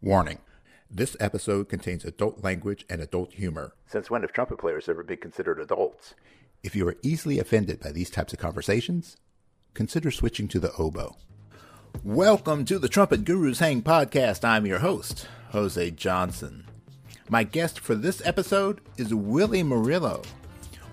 Warning this episode contains adult language and adult humor. Since when have trumpet players ever been considered adults? If you are easily offended by these types of conversations, consider switching to the oboe. Welcome to the Trumpet Gurus Hang podcast. I'm your host, Jose Johnson. My guest for this episode is Willie Murillo.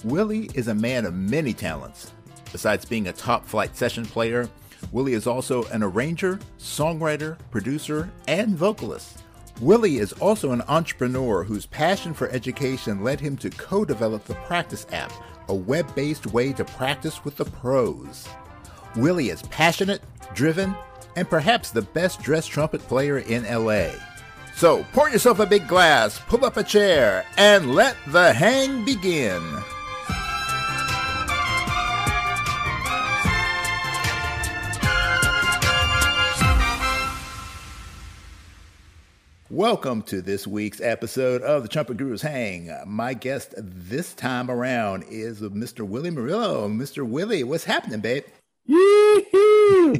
Willie is a man of many talents. Besides being a top flight session player, Willie is also an arranger, songwriter, producer, and vocalist. Willie is also an entrepreneur whose passion for education led him to co develop the Practice app, a web based way to practice with the pros. Willie is passionate, driven, and perhaps the best dressed trumpet player in LA. So pour yourself a big glass, pull up a chair, and let the hang begin. Welcome to this week's episode of the Trumpet Gurus Hang. My guest this time around is Mr. Willie Murillo. Mr. Willie, what's happening, babe?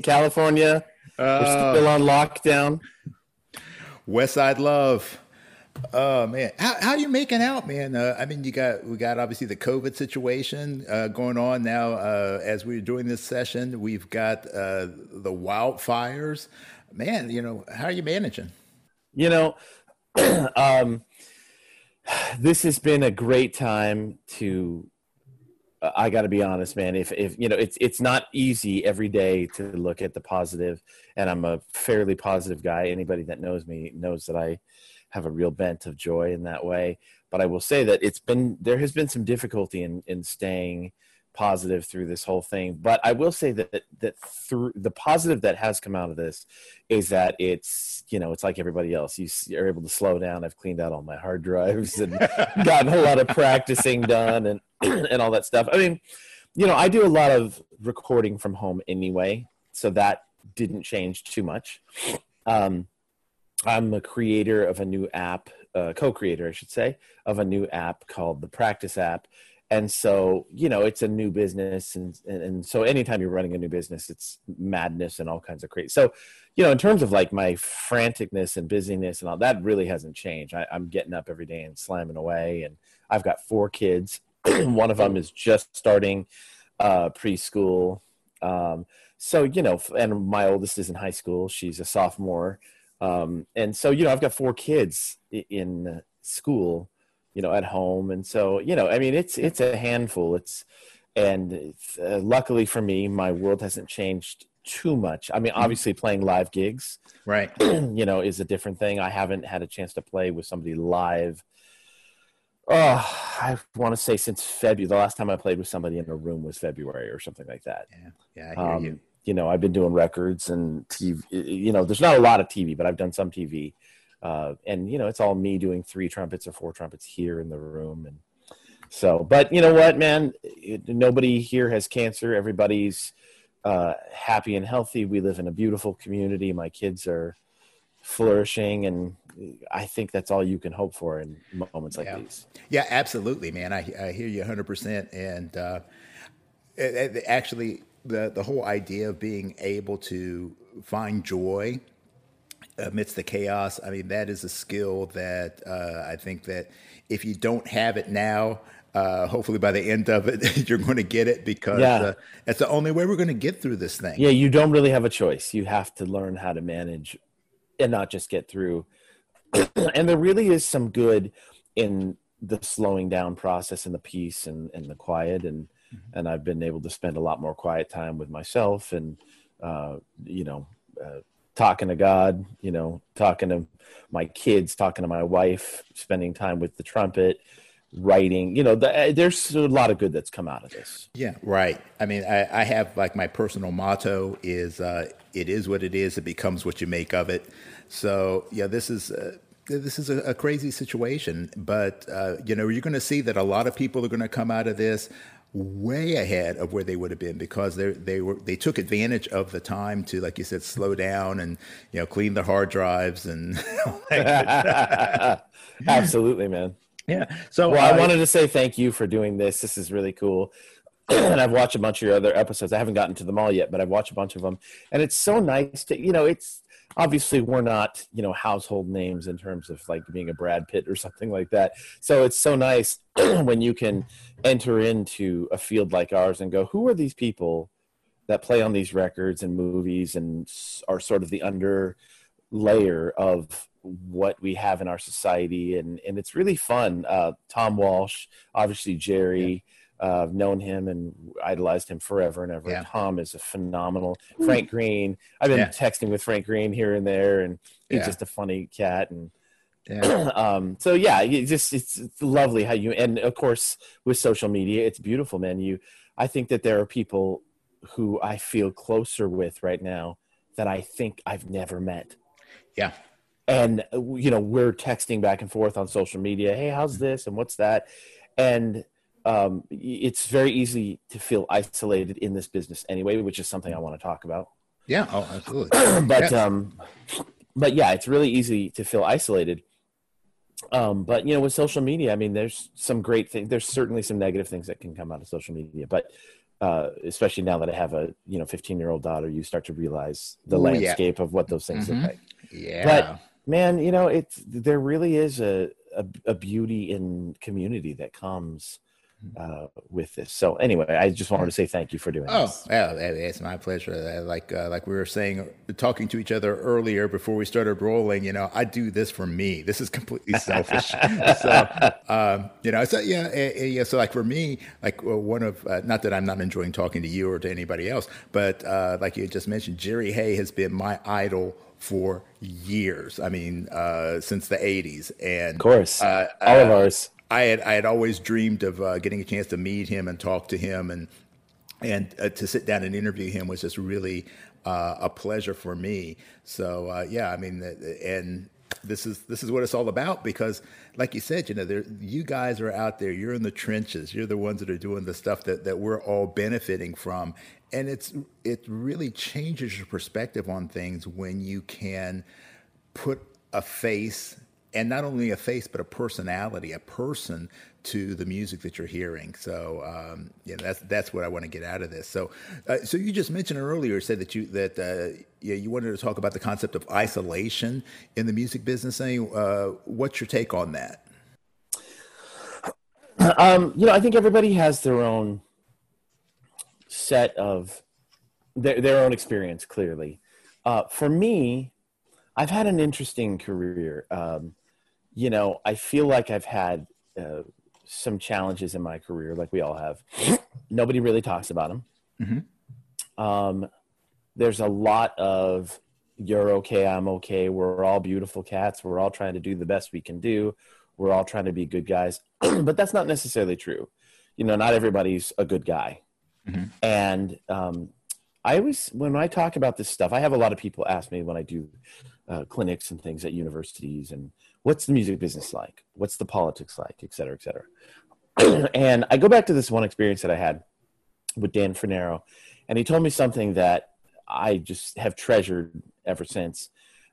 California. Uh, We're still on lockdown. West Side Love. Oh man, how how you making out, man? Uh, I mean, you got we got obviously the COVID situation uh, going on now. Uh, as we're doing this session, we've got uh, the wildfires. Man, you know, how are you managing? You know, um, this has been a great time to. Uh, I got to be honest, man. If if you know, it's it's not easy every day to look at the positive, and I'm a fairly positive guy. Anybody that knows me knows that I have a real bent of joy in that way. But I will say that it's been there has been some difficulty in in staying positive through this whole thing. But I will say that that through the positive that has come out of this is that it's you know it's like everybody else. You are able to slow down. I've cleaned out all my hard drives and gotten a lot of practicing done and and all that stuff. I mean, you know, I do a lot of recording from home anyway, so that didn't change too much. Um, I'm a creator of a new app, uh, co-creator, I should say, of a new app called the Practice app and so you know it's a new business and, and, and so anytime you're running a new business it's madness and all kinds of crazy. So you know in terms of like my franticness and busyness and all that really hasn't changed. I, i'm getting up every day and slamming away and i've got four kids. One of them is just starting uh, preschool. Um, so you know and my oldest is in high school. She's a sophomore. Um, and so you know i've got four kids in school you know, at home. And so, you know, I mean, it's it's a handful. It's and uh, luckily for me, my world hasn't changed too much. I mean, mm-hmm. obviously playing live gigs, right, you know, is a different thing. I haven't had a chance to play with somebody live. Oh, I want to say since February. The last time I played with somebody in a room was February or something like that. Yeah, yeah, I hear um, you. You know, I've been doing records and TV. You know, there's not a lot of TV, but I've done some TV uh, and you know it's all me doing three trumpets or four trumpets here in the room. And so but you know what man? It, nobody here has cancer. Everybody's uh, happy and healthy. We live in a beautiful community. My kids are flourishing. And i think that's all you can hope for in moments like yeah. these. Yeah absolutely man. I, I hear you 100% and uh, it, it, actually the, the whole idea of being able to find joy amidst the chaos. I mean, that is a skill that uh, I think that if you don't have it now, uh, hopefully by the end of it, you're going to get it because yeah. uh, that's the only way we're going to get through this thing. Yeah, you don't really have a choice. You have to learn how to manage and not just get through. and there really is some good in the slowing down process and the peace and, and the quiet and mm-hmm. and I've been able to spend a lot more quiet time with myself and uh, you know uh, talking to God, you know, talking to my kids, talking to my wife, spending time with the trumpet, writing. You know, the, eh, there's a lot of good that's come out of this. Yeah, right. I mean, I, I have like my personal motto is uh, "It is what it is. It becomes what you make of it." So yeah, this is. Uh, this is a, a, crazy situation, but uh, you know you're going to see that a lot of people are going to come out of this way ahead of where they would have been because they they were they took advantage of the time to like you said slow down and you know clean the hard drives and absolutely man. Yeah. So well uh, I wanted to say thank you for doing this. This is really cool. And I've watched a bunch of your other episodes. I haven't gotten to them all yet but I've watched a bunch of them. And it's so nice to you know it's obviously we're not you know household names in terms of like being a brad pitt or something like that. So it's so nice when you can enter into a field like ours and go who are these people that play on these records and movies and are sort of the under layer of what we have in our society? And and it's really fun. Uh, tom walsh obviously jerry uh, I've known him and idolized him forever and ever. Yeah. Tom is a phenomenal. Frank Greene. I've been Yeah. texting with Frank Greene here and there, and he's Yeah. just a funny cat. And Yeah. um, so yeah, you just it's, it's lovely how you and of course with social media, it's beautiful, man. You, I think that there are people who I feel closer with right now that I think I've never met Yeah. and you know we're texting back and forth on social media hey how's this and what's that and um, it's very easy to feel isolated in this business anyway which is something i want to talk about Yeah. Oh, absolutely. but Yeah. um but yeah it's really easy to feel isolated um but you know with social media i mean there's some great things there's certainly some negative things that can come out of social media but uh, especially now that I have a you know 15 year old daughter, you start to realize the Ooh, yeah. landscape of what those things Mhm. look like Yeah. But- man you know it's there really is a a, a beauty in community that comes uh, with this so anyway i just wanted to say thank you for doing Oh, this yeah, it- it's my pleasure. Uh, Like, uh, like we were saying, talking to each other earlier before we started rolling. You know, I do this for me. This is completely selfish. so, um, you know, so yeah, eh, eh, yeah. So, like for me, like one of uh, not that I'm not enjoying talking to you or to anybody else, but uh, like you just mentioned, Jerry Hay has been my idol for years. I mean, uh, since the '80s, and of course uh, all of ours I had I had always dreamed of uh, getting a chance to meet him and talk to him and and uh, to sit down and interview him was just really uh, a pleasure for me. So uh, yeah, I mean, the- and this is this is what it's all about because, like you said, you know, there, you guys are out there. You're in the trenches. You're the ones that are doing the stuff that that we're all benefiting from, and it's it really changes your perspective on things when you can put a face and not only a face but a personality a person to the music that you're hearing so um, yeah that's that's what i want to get out of this so uh, so you just mentioned earlier said that you that uh, yeah you wanted to talk about the concept of isolation in the music business uh, what's your take on that um, you know, I think everybody has their own set of their their own experience. Clearly, uh, for me, I've had an interesting career. Um, you know, I feel like I've had uh, some challenges in my career, like we all have. Nobody really talks about them. Mhm. Um, there's a lot of "you're okay, I'm okay." We're all beautiful cats. We're all trying to do the best we can do. We're all trying to be good guys, but that's not necessarily true. You know, not everybody's a good guy. Mhm. And um, I always, when I talk about this stuff, I have a lot of people ask me when I do uh, clinics and things at universities, and what's the music business like? What's the politics like, et cetera, et cetera. and I go back to this one experience that I had with Dan Fornero, and he told me something that I just have treasured ever since.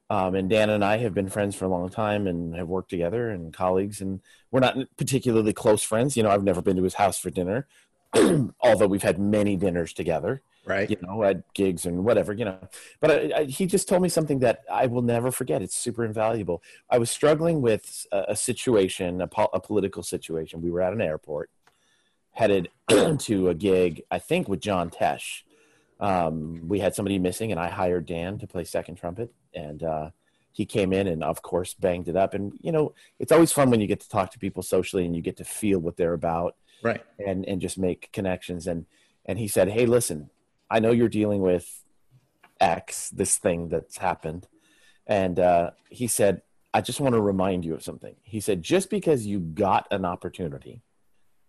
Um, and Dan and I have been friends for a long time and have worked together and colleagues. And we're not particularly close friends. You know, I've never been to his house for dinner, although we've had many dinners together right you know, at gigs and whatever, you know. But I, I, he just told me something that I will never forget. It's super invaluable. I was struggling with a, a situation, a, pol- a political situation. We were at an airport, headed to a gig, I think, with John Tesh. Um, we had somebody missing, and I hired Dan to play second trumpet, and uh, he came in and, of course, banged it up. And you know, it's always fun when you get to talk to people socially and you get to feel what they're about right and and just make connections and and he said hey listen i know you're dealing with x this thing that's happened. And uh, he said i just want to remind you of something. He said just because you got an opportunity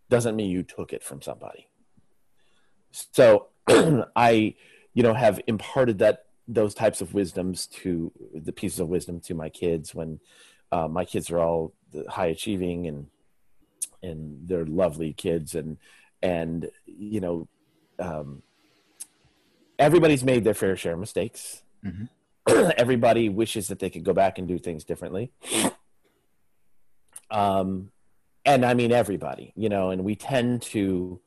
doesn't mean you took it from somebody. So i you know have imparted that those types of wisdoms to the pieces of wisdom to my kids when uh, my kids are all high achieving and and they're lovely kids and and you know um, everybody's made their fair share of mistakes Mhm. everybody wishes that they could go back and do things differently um and i mean everybody you know and we tend to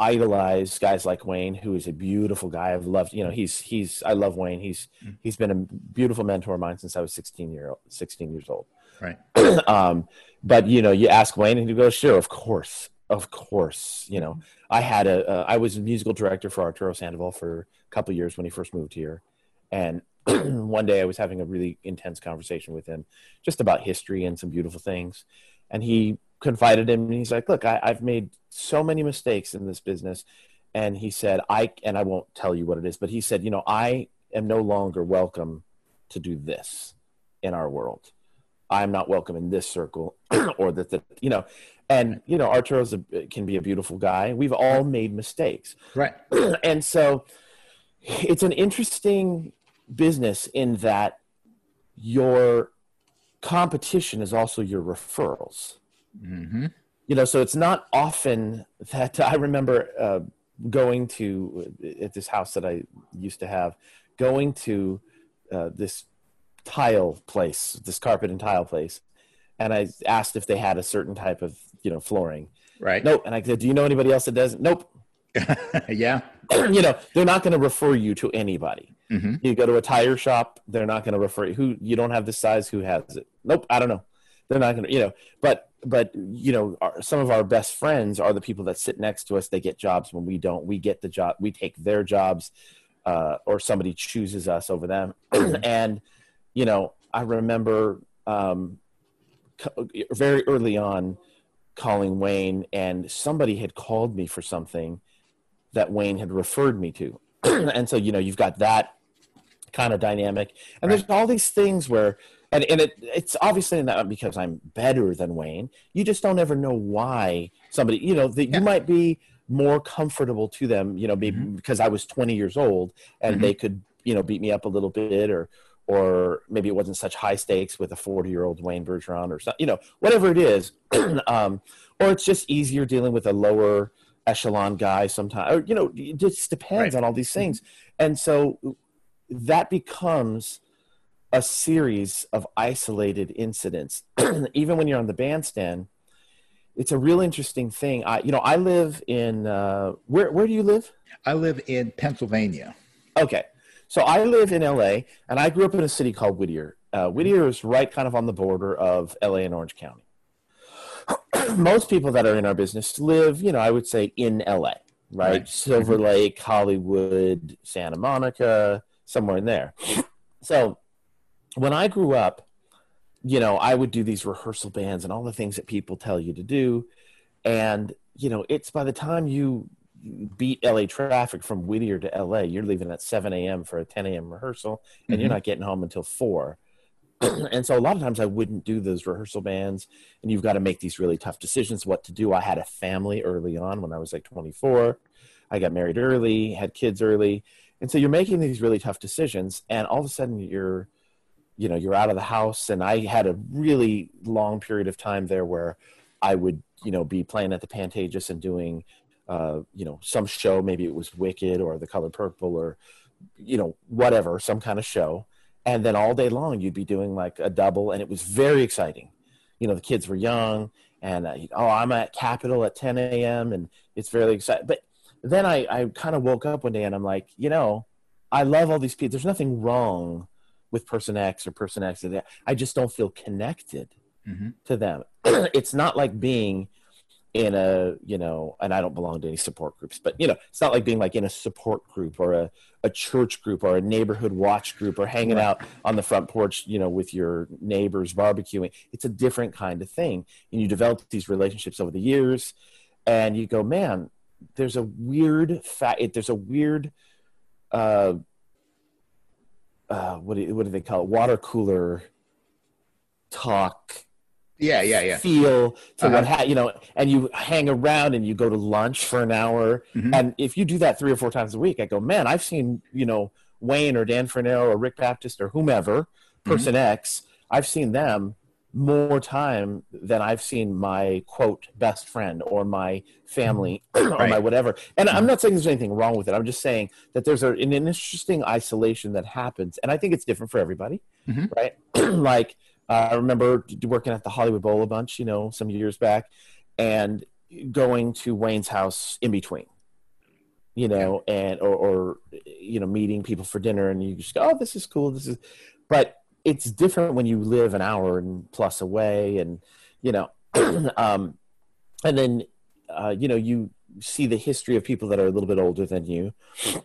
idolize guys like Wayne, who is a beautiful guy. I've loved, you know, he's he's I love Wayne. He's mm. he's been a beautiful mentor of mine since I was 16 year old, 16 years old. Right. um, but you know, you ask Wayne, and he goes, "Sure, of course, of course." You know, I had a uh, I was a musical director for Arturo Sandoval for a couple years when he first moved here, and one day I was having a really intense conversation with him just about history and some beautiful things, and he confided in me. He's like, "Look, I, I've made so many mistakes in this business," and he said, "I and I won't tell you what it is, but he said, you know, I am no longer welcome to do this in our world. I'm not welcome in this circle, or that the you know." And you know, Arturo's a, can be a beautiful guy. We've all made mistakes, right? and so it's an interesting business in that your competition is also your referrals. Mm-hmm. You know, so it's not often that I remember uh, going to at this house that I used to have, going to uh, this tile place, this carpet and tile place, and I asked if they had a certain type of you know flooring. Right. Nope. And I said, "Do you know anybody else that does?" Nope. yeah. you know, they're not going to refer you to anybody. Mm-hmm. You go to a tire shop, they're not going to refer you. Who you don't have the size? Who has it? Nope. I don't know they're not going to, you know, but, but, you know, our, some of our best friends are the people that sit next to us. They get jobs when we don't. We get the job, we take their jobs, uh, or somebody chooses us over them. and, you know, I remember um, very early on calling Wayne, and somebody had called me for something that Wayne had referred me to. and so, you know, you've got that kind of dynamic. And right. there's all these things where and and it it's obviously not because I'm better than Wayne. You just don't ever know why somebody you know that yeah. you might be more comfortable to them. You know, maybe mm-hmm. because I was 20 years old and mm-hmm. they could you know beat me up a little bit or or maybe it wasn't such high stakes with a 40 year old Wayne Bergeron or something. You know, whatever it is, um, or it's just easier dealing with a lower echelon guy sometimes. Or you know, it just depends right. on all these things, and so that becomes a series of isolated incidents. Even when you're on the bandstand, it's a real interesting thing. I, you know, I live in uh, where? Where do you live? I live in Pennsylvania. Okay, so I live in LA, and I grew up in a city called Whittier. Uh, Whittier is right kind of on the border of LA and Orange County. Most people that are in our business live, you know, I would say in LA, right? right. Silver mm-hmm. Lake, Hollywood, Santa Monica, somewhere in there. So when I grew up, you know, I would do these rehearsal bands and all the things that people tell you to do. And, you know, it's by the time you beat LA traffic from Whittier to LA, you're leaving at 7 a.m. for a 10 a.m. rehearsal and mm-hmm. you're not getting home until 4. and so a lot of times I wouldn't do those rehearsal bands and you've got to make these really tough decisions what to do. I had a family early on when I was like 24. I got married early, had kids early. And so you're making these really tough decisions and all of a sudden you're – you know you're out of the house and i had a really long period of time there where i would you know be playing at the pantages and doing uh, you know some show maybe it was wicked or the color purple or you know whatever some kind of show and then all day long you'd be doing like a double and it was very exciting you know the kids were young and uh, oh i'm at capitol at 10 a.m and it's very exciting but then i, I kind of woke up one day and i'm like you know i love all these people there's nothing wrong with person X or person X. I just don't feel connected mm-hmm. to them. it's not like being in a, you know, and I don't belong to any support groups, but, you know, it's not like being like in a support group or a, a church group or a neighborhood watch group or hanging right. out on the front porch, you know, with your neighbors barbecuing. It's a different kind of thing. And you develop these relationships over the years and you go, man, there's a weird fact, there's a weird, uh, uh, what do, what do they call it? Water cooler talk. Yeah, yeah, yeah. Feel to uh-huh. what ha- you know, and you hang around and you go to lunch for an hour, mm-hmm. and if you do that three or four times a week, I go, man, I've seen you know Wayne or Dan Fornero or Rick Baptist or whomever, mm-hmm. person mm-hmm. X, I've seen them more time than I've seen my quote best friend or my family or right. my whatever. And I'm not saying there's anything wrong with it. I'm just saying that there's a, an interesting isolation that happens, and I think it's different for everybody, mm-hmm. right? like I remember working at the Hollywood Bowl a bunch, you know, some years back, and going to Wayne's house in between. you know, and or, or you know, meeting people for dinner, and you just go, "Oh, this is cool. This is," but it's different when you live an hour and plus away, and you know, um, and then uh, you know you see the history of people that are a little bit older than you,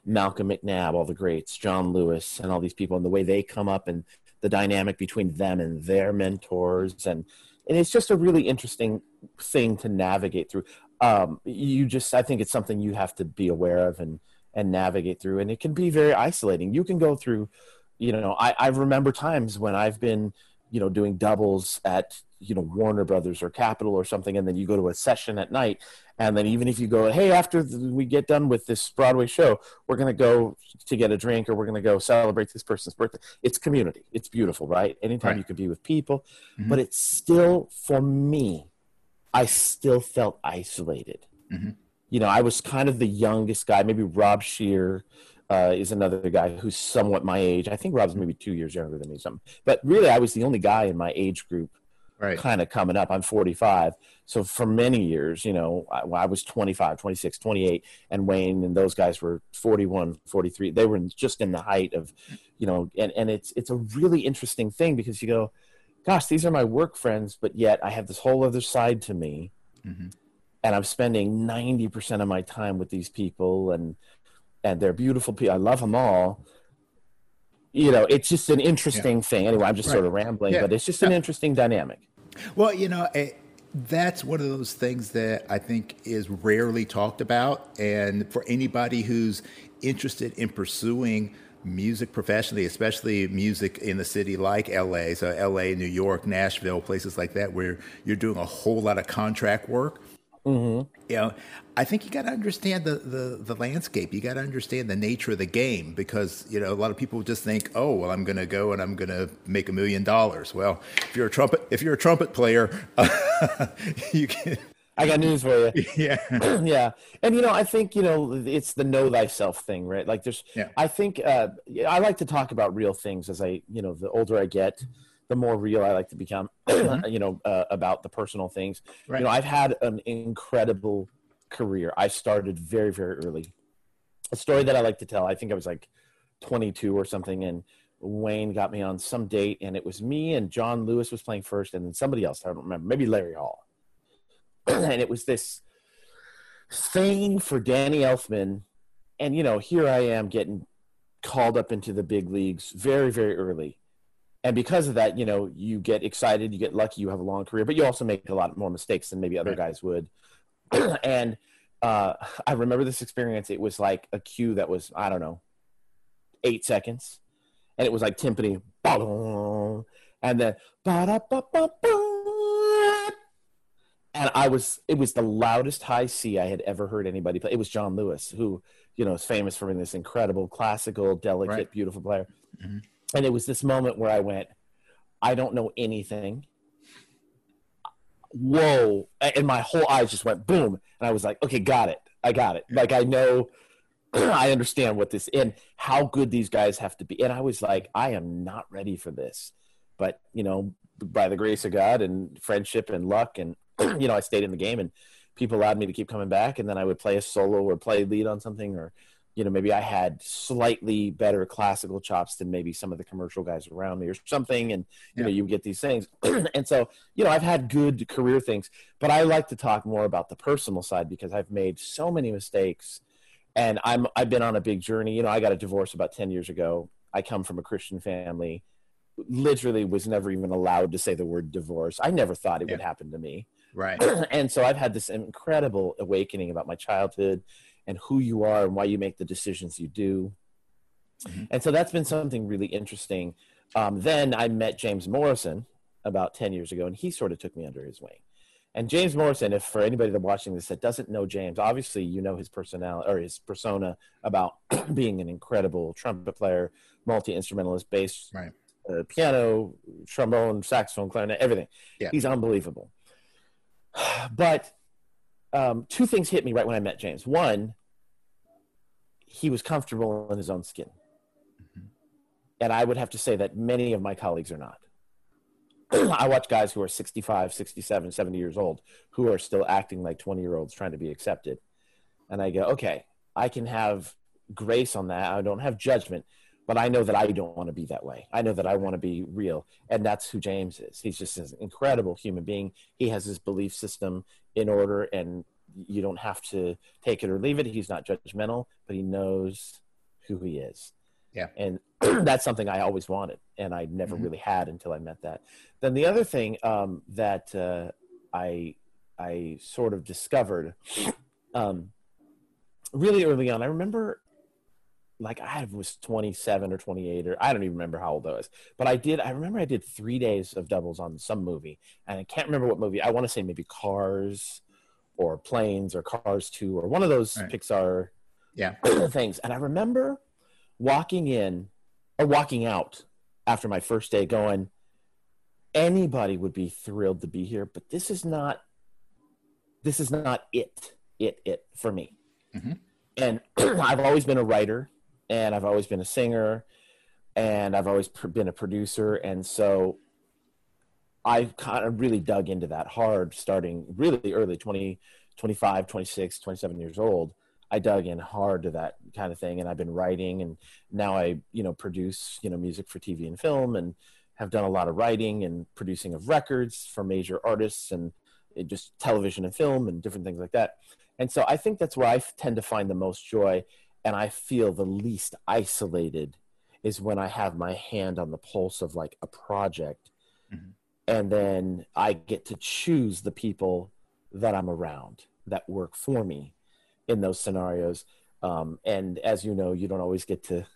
Malcolm McNabb, all the greats, Jon Lewis, and all these people, and the way they come up and the dynamic between them and their mentors, and and it's just a really interesting thing to navigate through. Um, you just, I think it's something you have to be aware of and and navigate through, and it can be very isolating. You can go through, you know, I, I remember times when I've been, you know, doing doubles at you know Warner Brothers or Capitol or something, and then you go to a session at night, and then even if you go, hey, after we get done with this Broadway show, we're going to go to get a drink or we're going to go celebrate this person's birthday. It's community. It's beautiful, right? Anytime right. you can be with people, mm-hmm. but it's still for me. I still felt isolated. Mm-hmm. You know, I was kind of the youngest guy. Maybe Rob Schaer uh, is another guy who's somewhat my age. I think Rob's maybe two years younger than me, something. But really, I was the only guy in my age group right. kind of coming up. I'm 45. So for many years, you know, I, I, was 25, 26, 28, and Wayne and those guys were 41, 43. They were just in the height of, you know, and, and it's, it's a really interesting thing because you go, gosh, these are my work friends, but yet I have this whole other side to me. Mm-hmm. And I'm spending 90% of my time with these people and, and they're beautiful people. I love them all you know, it's just an interesting yeah. thing. Anyway, I'm just right. sort of rambling, yeah. but it's just an interesting dynamic. Well, you know, it, that's one of those things that I think is rarely talked about. And for anybody who's interested in pursuing music professionally, especially music in a city like LA, so LA, New York, Nashville, places like that, where you're doing a whole lot of contract work. Mm-hmm. You know, I think you got to understand the, the, the landscape. You got to understand the nature of the game because you know a lot of people just think, oh, well, I'm going to go and I'm going to make a million dollars. Well, if you're a trumpet if you're a trumpet player, you can. I got news for you. Yeah, yeah, and you know, I think you know it's the know thyself thing, right? Like, there's, yeah. I think uh, I like to talk about real things as I, you know, the older I get, the more real I like to become, mm-hmm. you know, uh, about the personal things. Right. You know, I've had an incredible career. I started very, very early. A story that I like to tell, I think I was like 22 or something, and Wayne got me on some date, and it was me and Jon Lewis was playing first, and then somebody else, I don't remember, maybe Larry Hall. and it was this thing for Danny Elfman. And, you know, here I am getting called up into the big leagues very, very early and because of that, you know, you get excited, you get lucky, you have a long career, but you also make a lot more mistakes than maybe other right. guys would. and uh, I remember this experience. It was like a cue that was I don't know, eight seconds, and it was like timpani, and then and I was it was the loudest high C I had ever heard anybody play. It was Jon Lewis, who you know is famous for being this incredible classical, delicate, right. beautiful player. Mm-hmm and it was this moment where I went, I don't know anything. Whoa. And my whole eyes just went boom. And I was like, okay, got it. I got it. Like I know I understand what this and how good these guys have to be. And I was like, I am not ready for this. But, you know, by the grace of God and friendship and luck and you know, I stayed in the game and people allowed me to keep coming back and then I would play a solo or play lead on something or you know maybe i had slightly better classical chops than maybe some of the commercial guys around me or something and you yeah. know you get these things. And so you know i've had good career things but i like to talk more about the personal side because i've made so many mistakes and i'm i've been on a big journey. You know i got a divorce about 10 years ago. I come from a christian family. Literally was never even allowed to say the word divorce. I never thought it yeah. would happen to me. Right. And so i've had this incredible awakening about my childhood and who you are and why you make the decisions you do. Mm-hmm. And so that's been something really interesting. Um, then I met James Morrison about 10 years ago, and he sort of took me under his wing. And James Morrison, if for anybody that's watching this that doesn't know James, obviously you know his personality or his persona about being an incredible trumpet player, multi instrumentalist, bass, right. uh, piano, trombone, saxophone, clarinet, everything. Yeah. He's unbelievable. But um, two things hit me right when I met James. One, he was comfortable in his own skin. Mm-hmm. And I would have to say that many of my colleagues are not. I watch guys who are 65, 67, 70 years old who are still acting like 20 year olds trying to be accepted. And I go, okay, I can have grace on that. I don't have judgment, but I know that I don't want to be that way. I know that I want to be real, and that's who James is. He's just an incredible human being. He has his belief system in order, and you don't have to take it or leave it. He's not judgmental, but he knows who he is. Yeah. And that's something I always wanted, and I never mm-hmm. really had until I met that. Then the other thing um, that uh, I I sort of discovered um, really early on. I remember like I was 27 or 28 or I don't even remember how old I was. But I did I remember I did 3 days of doubles on some movie and I can't remember what movie. I want to say maybe Cars or Planes or Cars 2 or one of those right. Pixar yeah things. And I remember walking in or walking out after my first day going anybody would be thrilled to be here, but this is not this is not it it it for me. Mm-hmm. And I've always been a writer and I've always been a singer and I've always been a producer. And so I kind of really dug into that hard starting really early 20, 25, 26, 27 years old. I dug in hard to that kind of thing. And I've been writing and now I, you know, produce, you know, music for TV and film and have done a lot of writing and producing of records for major artists and just television and film and different things like that. And so I think that's where I tend to find the most joy and I feel the least isolated is when I have my hand on the pulse of like a project. Mm-hmm. And then I get to choose the people that I'm around that work for me in those scenarios. Um, and as you know, you don't always get to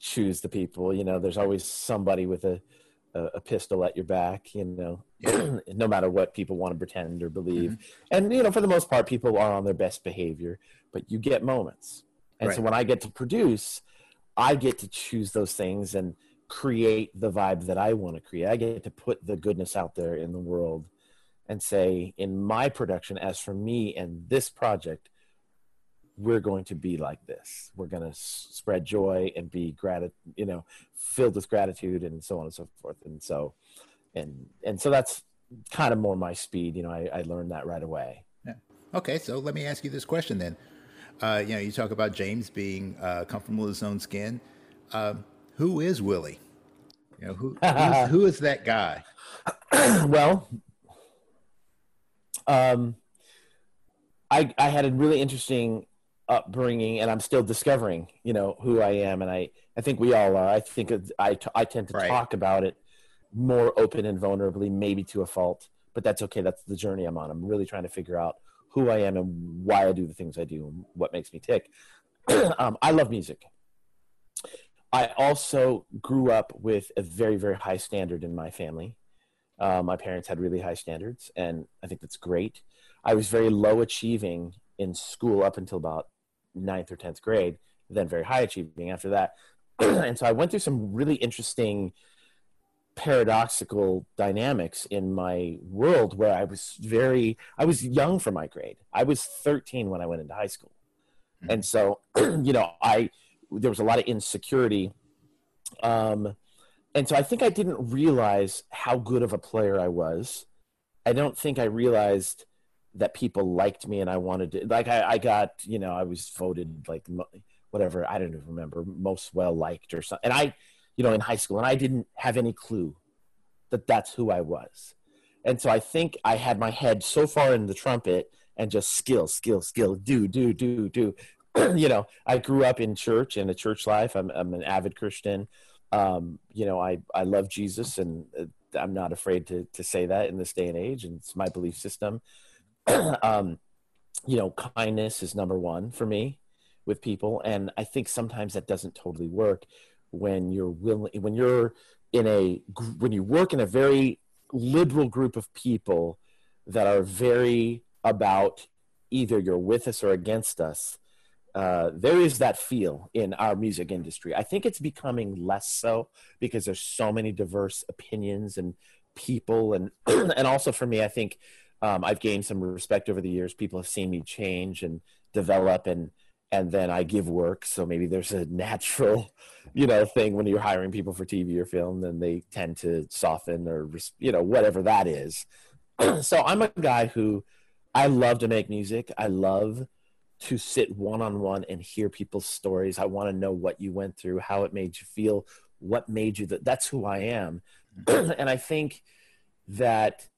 choose the people. You know, there's always somebody with a, a, a pistol at your back, you know, yeah. no matter what people want to pretend or believe. Mm-hmm. And, you know, for the most part, people are on their best behavior, but you get moments and right. so when I get to produce, I get to choose those things and create the vibe that I want to create. I get to put the goodness out there in the world and say, in my production, as for me and this project, we're going to be like this. We're going to spread joy and be gratitude, you know, filled with gratitude and so on and so forth. And so, and, and so that's kind of more my speed. You know, I, I learned that right away. Yeah. Okay. So let me ask you this question then uh, you know, you talk about James being uh, comfortable with his own skin. Um, who is Willie? You know, who who is that guy? well, um, I I had a really interesting upbringing, and I'm still discovering, you know, who I am, and I I think we all are. I think I I tend to right. talk about it more open and vulnerably, maybe to a fault, but that's okay. That's the journey I'm on. I'm really trying to figure out who I am and why I do the things I do and what makes me tick. um, I love music. I also grew up with a very, very high standard in my family. Uh, my parents had really high standards, and I think that's great. I was very low achieving in school up until about ninth or 10th grade, then very high achieving after that. and so I went through some really interesting paradoxical dynamics in my world where I was very I was young for my grade. I was 13 when I went into high school. Mm-hmm. And so, you know, I there was a lot of insecurity um and so I think I didn't realize how good of a player I was. I don't think I realized that people liked me and I wanted to like I, I got, you know, I was voted like whatever, I don't even remember, most well liked or something. And I you know, in high school, and I didn't have any clue that that's who I was. And so I think I had my head so far in the trumpet and just skill, skill, skill, do, do, do, do. you know, I grew up in church and a church life. I'm, I'm an avid Christian. Um, you know, I, I love Jesus and uh, I'm not afraid to, to say that in this day and age. And it's my belief system. um, you know, kindness is number one for me with people. And I think sometimes that doesn't totally work when you're willing when you're in a when you work in a very liberal group of people that are very about either you're with us or against us uh, there is that feel in our music industry. I think it's becoming less so because there's so many diverse opinions and people. And and also for me i think um, i've gained some respect over the years. People have seen me change and develop and and then I give work. So maybe there's a natural, you know, thing when you're hiring people for TV or film, then they tend to soften or, you know, whatever that is. so I'm a guy who I love to make music. I love to sit one on one and hear people's stories. I want to know what you went through, how it made you feel, what made you that. That's who I am, and I think that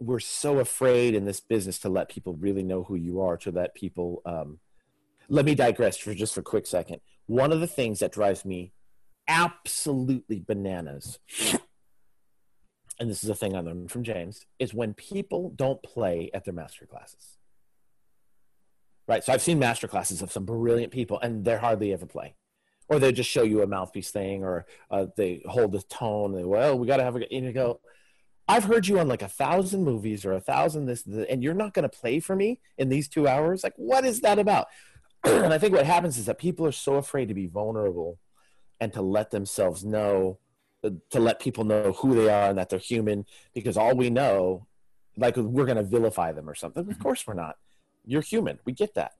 we're so afraid in this business to let people really know who you are, to let people. Um, let me digress for just for a quick second. One of the things that drives me absolutely bananas, and this is a thing I learned from James, is when people don't play at their master classes. Right. So I've seen master classes of some brilliant people, and they're hardly ever play. Or they just show you a mouthpiece thing, or uh, they hold the tone. And well, we got to have a. And you go, I've heard you on like a thousand movies or a thousand this, and you're not going to play for me in these two hours. Like, what is that about? And I think what happens is that people are so afraid to be vulnerable and to let themselves know, uh, to let people know who they are and that they're human, because all we know, like we're going to vilify them or something. Of mm-hmm. course we're not. You're human. We get that.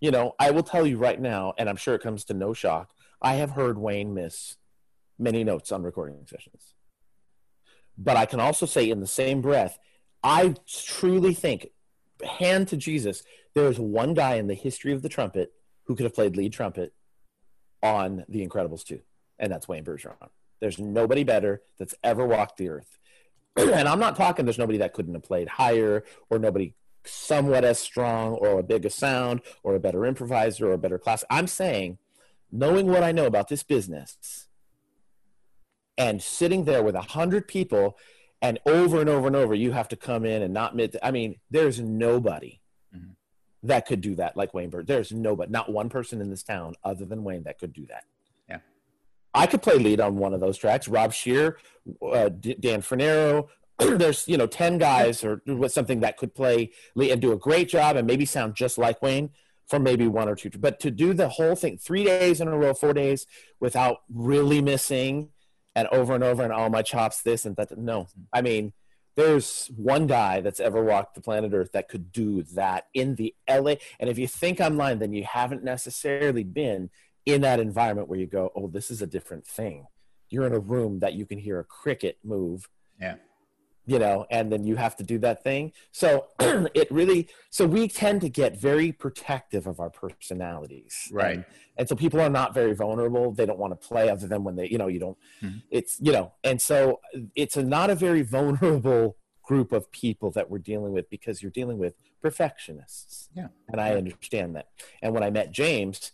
You know, I will tell you right now, and I'm sure it comes to no shock. I have heard Wayne miss many notes on recording sessions. But I can also say in the same breath, I truly think, hand to Jesus, there is one guy in the history of the trumpet who could have played lead trumpet on The Incredibles 2, and that's Wayne Bergeron. There's nobody better that's ever walked the earth. and I'm not talking there's nobody that couldn't have played higher or nobody somewhat as strong or a bigger sound or a better improviser or a better class. I'm saying, knowing what I know about this business and sitting there with a hundred people and over and over and over, you have to come in and not mid. I mean, there's nobody. That could do that like Wayne Bird. There's nobody, not one person in this town other than Wayne that could do that. Yeah. I could play lead on one of those tracks. Rob Schaer, uh, Dan Fornero, there's you know 10 guys or something that could play lead and do a great job and maybe sound just like Wayne for maybe one or two but to do the whole thing 3 days in a row 4 days without really missing and over and over and all my chops this and that no I mean there's one guy that's ever walked the planet earth that could do that in the LA and if you think I'm lying then you haven't necessarily been in that environment where you go oh this is a different thing. You're in a room that you can hear a cricket move yeah you know and then you have to do that thing. So it really so we tend to get very protective of our personalities. Right. and, and so people are not very vulnerable. They don't want to play other than when they you know you don't mm-hmm. it's you know and so it's a, not a very vulnerable group of people that we're dealing with because you're dealing with perfectionists. Yeah. And i understand that. And when i met james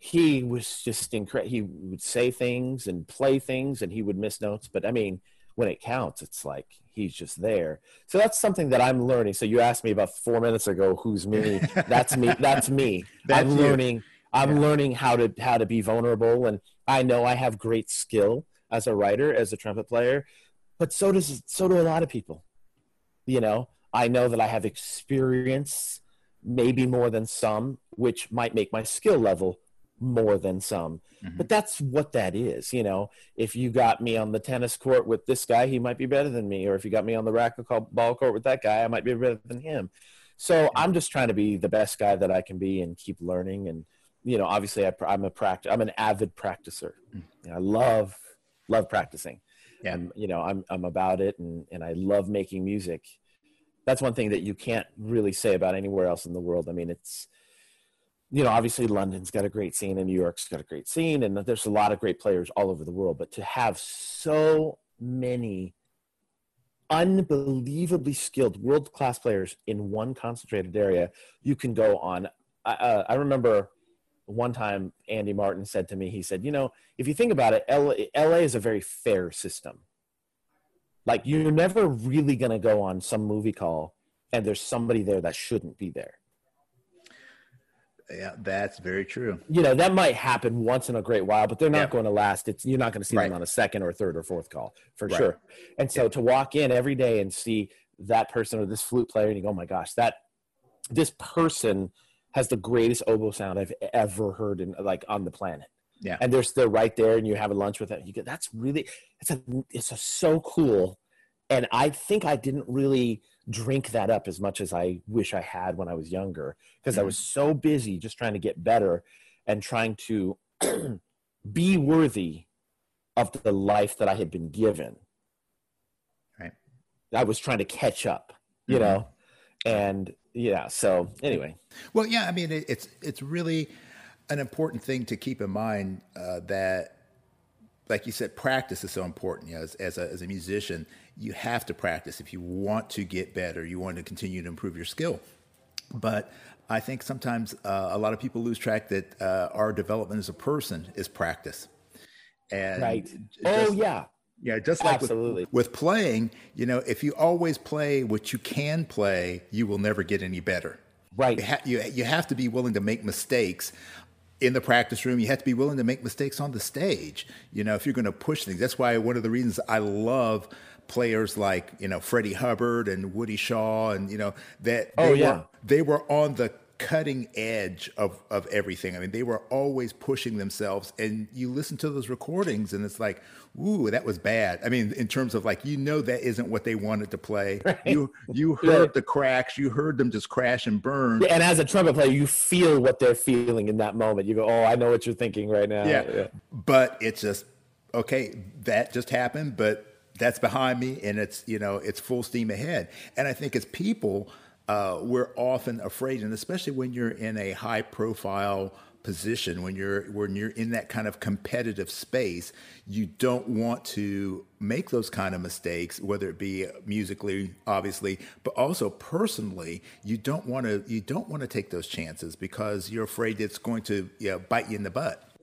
he was just incredible he would say things and play things and he would miss notes. But i mean when it counts, it's like he's just there. So that's something that I'm learning. So you asked me about four minutes ago, who's me? That's me. That's me. that's I'm you. learning. I'm yeah. learning how to how to be vulnerable, and I know I have great skill as a writer, as a trumpet player, but so does so do a lot of people. You know, I know that I have experience, maybe more than some, which might make my skill level more than some. Mm-hmm. But that's what that is, you know. If you got me on the tennis court with this guy, he might be better than me, or if you got me on the racquetball court with that guy, I might be better than him. So I'm just trying to be the best guy that I can be and keep learning. And you know, obviously, I, am a practice. I'm an avid practicer. Mm-hmm. I love love practicing. Yeah. And, you know, I'm I'm about it, and and I love making music. That's one thing that you can't really say about anywhere else in the world. I mean, it's you know, obviously London's got a great scene and New York's got a great scene, and there's a lot of great players all over the world. But to have so many unbelievably skilled world class players in one concentrated area, you can go on. Uh, I remember one time Andy Martin said to me, he said, you know, if you think about it, LA, LA is a very fair system. Like you're never really going to go on some movie call and there's somebody there that shouldn't be there yeah, that's very true. You know, that might happen once in a great while, but they're not going to last. It's you're not going to see right. them on a second or third or fourth call for right. sure. And so yeah. to walk in every day and see that person or this flute player and you go, "Oh my gosh, that this person has the greatest oboe sound I've ever heard in like on the planet." Yeah. And they're still right there and you have a lunch with them. You get that's really it's a it's a so cool. And I think I didn't really drink that up as much as I wish I had when I was younger because mm-hmm. I was so busy just trying to get better and trying to be worthy of the life that I had been given. Right. I was trying to catch up, you mm-hmm. know. and yeah. So anyway, well, yeah, I mean, it, it's it's really an important thing to keep in mind uh, that, like you said, practice is so important. You know, as as a, as a musician, you have to practice if you want to get better. You want to continue to improve your skill, but I think sometimes uh, a lot of people lose track that uh, our development as a person is practice. And right. Oh yeah. Yeah, just like Absolutely. With, with playing, you know, if you always play what you can play, you will never get any better. Right. You, ha- you, you have to be willing to make mistakes in the practice room. You have to be willing to make mistakes on the stage. You know, if you're going to push things. That's why one of the reasons I love players like you know Freddie Hubbard and Woody Shaw and you know that oh, they yeah. were they were on the cutting edge of, of everything. I mean, they were always pushing themselves. And you listen to those recordings and it's like, ooh, that was bad. I mean, in terms of like, you know, that isn't what they wanted to play. Right. You you heard yeah. the cracks, you heard them just crash and burn. Yeah, and as a trumpet player, you feel what they're feeling in that moment. You go, oh, I know what you're thinking right now. Yeah. yeah. But it's just, okay, that just happened, but that's behind me and it's, you know, it's full steam ahead. And I think as people, uh, we're often afraid, and especially when you're in a high profile position, when you're when you're in that kind of competitive space, you don't want to make those kind of mistakes, whether it be musically, obviously, but also personally. You don't want to you don't want to take those chances because you're afraid it's going to you know, bite you in the butt.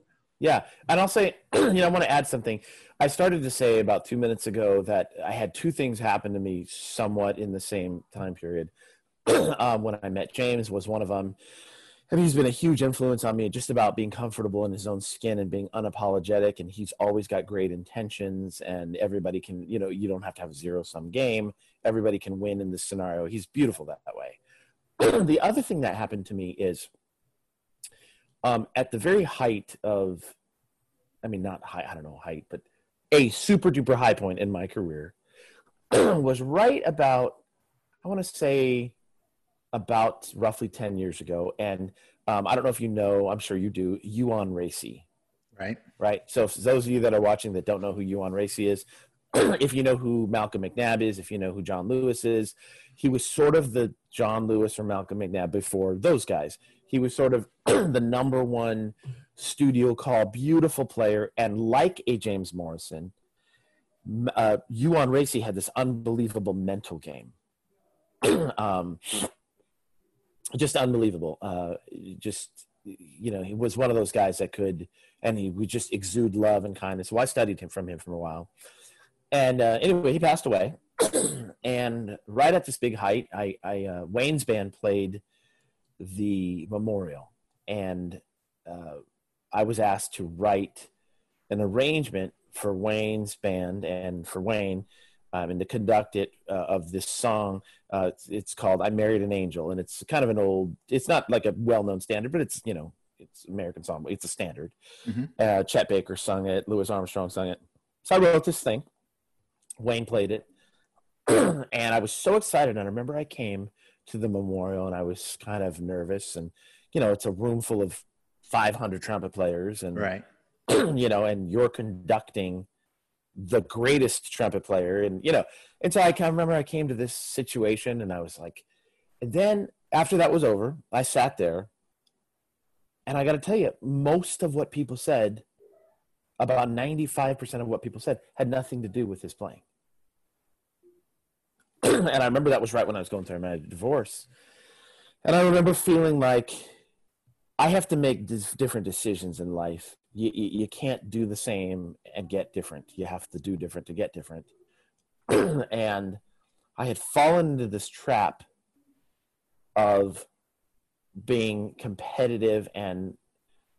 Yeah, and I'll say, you know, I want to add something. I started to say about two minutes ago that I had two things happen to me somewhat in the same time period. um, when I met James was one of them. He's been a huge influence on me just about being comfortable in his own skin and being unapologetic. And he's always got great intentions, and everybody can, you know, you don't have to have a zero sum game. Everybody can win in this scenario. He's beautiful that, that way. the other thing that happened to me is um, at the very height of, I mean, not high, I don't know, height, but a super duper high point in my career was right about, I want to say, about roughly 10 years ago. And um, I don't know if you know, I'm sure you do, Uan Rasey. Right. Right. So, those of you that are watching that don't know who Uan Rasey is, if you know who Malcolm McNabb is, if you know who Jon Lewis is, he was sort of the Jon Lewis or Malcolm McNabb before those guys. He was sort of the number one studio call, beautiful player, and like a James Morrison, uh, Uan Rasey had this unbelievable mental game. um, just unbelievable. Uh, just you know, he was one of those guys that could, and he would just exude love and kindness. So I studied him from him for a while. And uh, anyway, he passed away. and right at this big height, I, I uh, Wayne's band played the memorial, and uh, I was asked to write an arrangement for Wayne's band and for Wayne um, and to conduct it uh, of this song. Uh, it's, it's, called "I Married an Angel," and it's kind of an old. It's not like a well-known standard, but it's you know it's American song. It's a standard. Mm-hmm. Uh, Chet Baker sung it. Louis Armstrong sung it. So I wrote this thing. Wayne played it, and I was so excited. And I remember I came to the memorial, and I was kind of nervous. And you know, it's a room full of 500 trumpet players, and right. you know, and you're conducting the greatest trumpet player and you know and so i of remember i came to this situation and i was like and then after that was over i sat there and i got to tell you most of what people said about 95% of what people said had nothing to do with his playing and i remember that was right when i was going through my divorce and i remember feeling like i have to make different decisions in life you, you can't do the same and get different. You have to do different to get different. and I had fallen into this trap of being competitive and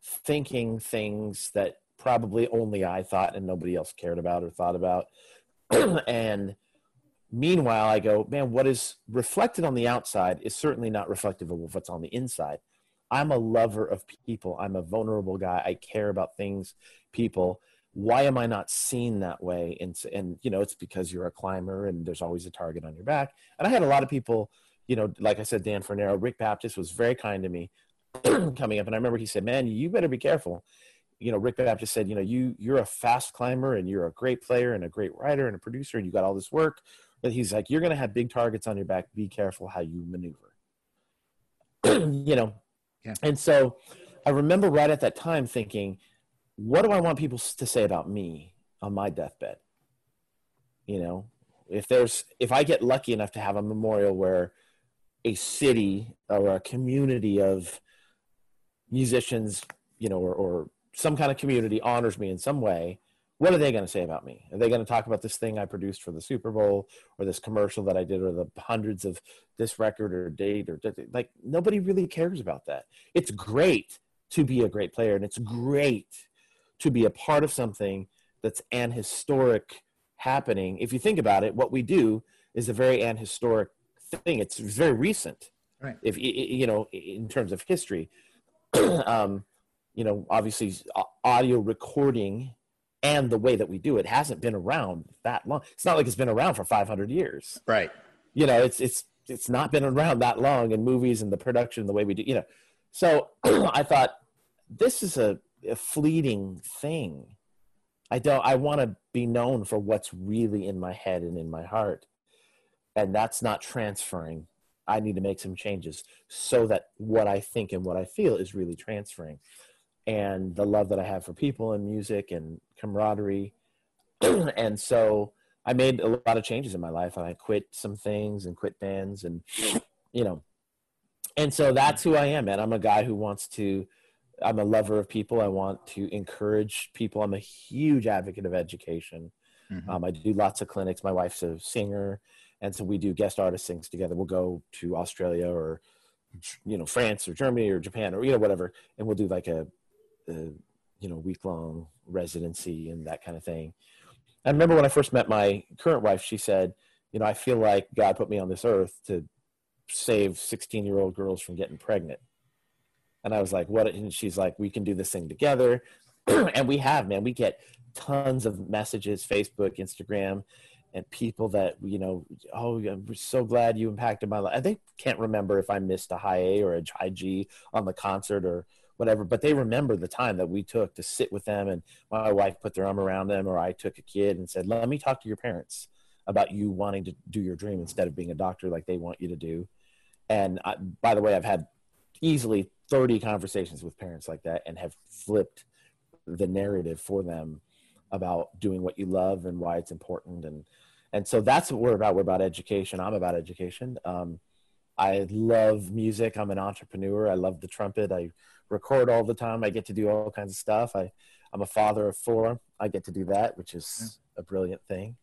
thinking things that probably only I thought and nobody else cared about or thought about. and meanwhile, I go, man, what is reflected on the outside is certainly not reflective of what's on the inside. I'm a lover of people. I'm a vulnerable guy. I care about things, people. Why am I not seen that way? And, and you know, it's because you're a climber and there's always a target on your back. And I had a lot of people, you know, like I said, Dan Fornero, Rick Baptist was very kind to me coming up. And I remember he said, man, you better be careful. You know, Rick Baptist said, you know, you, you're a fast climber and you're a great player and a great writer and a producer and you got all this work But he's like, you're going to have big targets on your back. Be careful how you maneuver. you know, Yeah. and so I remember right at that time thinking, what do I want people to say about me on my deathbed? You know, if there's if I get lucky enough to have a memorial where a city or a community of musicians, you know, or, or some kind of community honors me in some way, what are they going to say about me? Are they going to talk about this thing I produced for the Super Bowl or this commercial that I did or the hundreds of this record or date or like nobody really cares about that. It's great to be a great player and it's great to be a part of something that's an historic happening. If you think about it, what we do is a very an historic thing. It's very recent. Right. If you know, in terms of history, um, you know, obviously audio recording and the way that we do it hasn't been around that long. It's not like it's been around for 500 years. Right. You know, it's it's it's not been around that long in movies and the production, the way we do. You know, so I thought this is a, a fleeting thing. I don't. I want to be known for what's really in my head and in my heart, and that's not transferring. I need to make some changes so that what I think and what I feel is really transferring and the love that I have for people and music and camaraderie. and so I made a lot of changes in my life and I quit some things and quit bands and, you know, and so that's who I am, man. I'm a guy who wants to, I'm a lover of people. I want to encourage people. I'm a huge advocate of education. Mm-hmm. Um, I do lots of clinics. My wife's a singer. And so we do guest artist things together. We'll go to Australia or, you know, France or Germany or Japan or, you know, whatever. And we'll do like a, a you know, week long residency and that kind of thing. I remember when I first met my current wife, she said, you know, I feel like God put me on this earth to save 16 year old girls from getting pregnant. And I was like, what? And she's like, we can do this thing together. and we have, man, we get tons of messages, Facebook, Instagram, and people that, you know, oh, I'm so glad you impacted my life. They can't remember if I missed a high A or a high G on the concert or whatever, but they remember the time that we took to sit with them and my wife put their arm around them or I took a kid and said, let me talk to your parents about you wanting to do your dream instead of being a doctor like they want you to do. And I, by the way, I've had easily 30 conversations with parents like that and have flipped the narrative for them about doing what you love and why it's important. And, and so that's what we're about. We're about education. I'm about education. Um, I love music. I'm an entrepreneur. I love the trumpet. I record all the time. I get to do all kinds of stuff. I, I'm a father of four. I get to do that, which is a brilliant thing.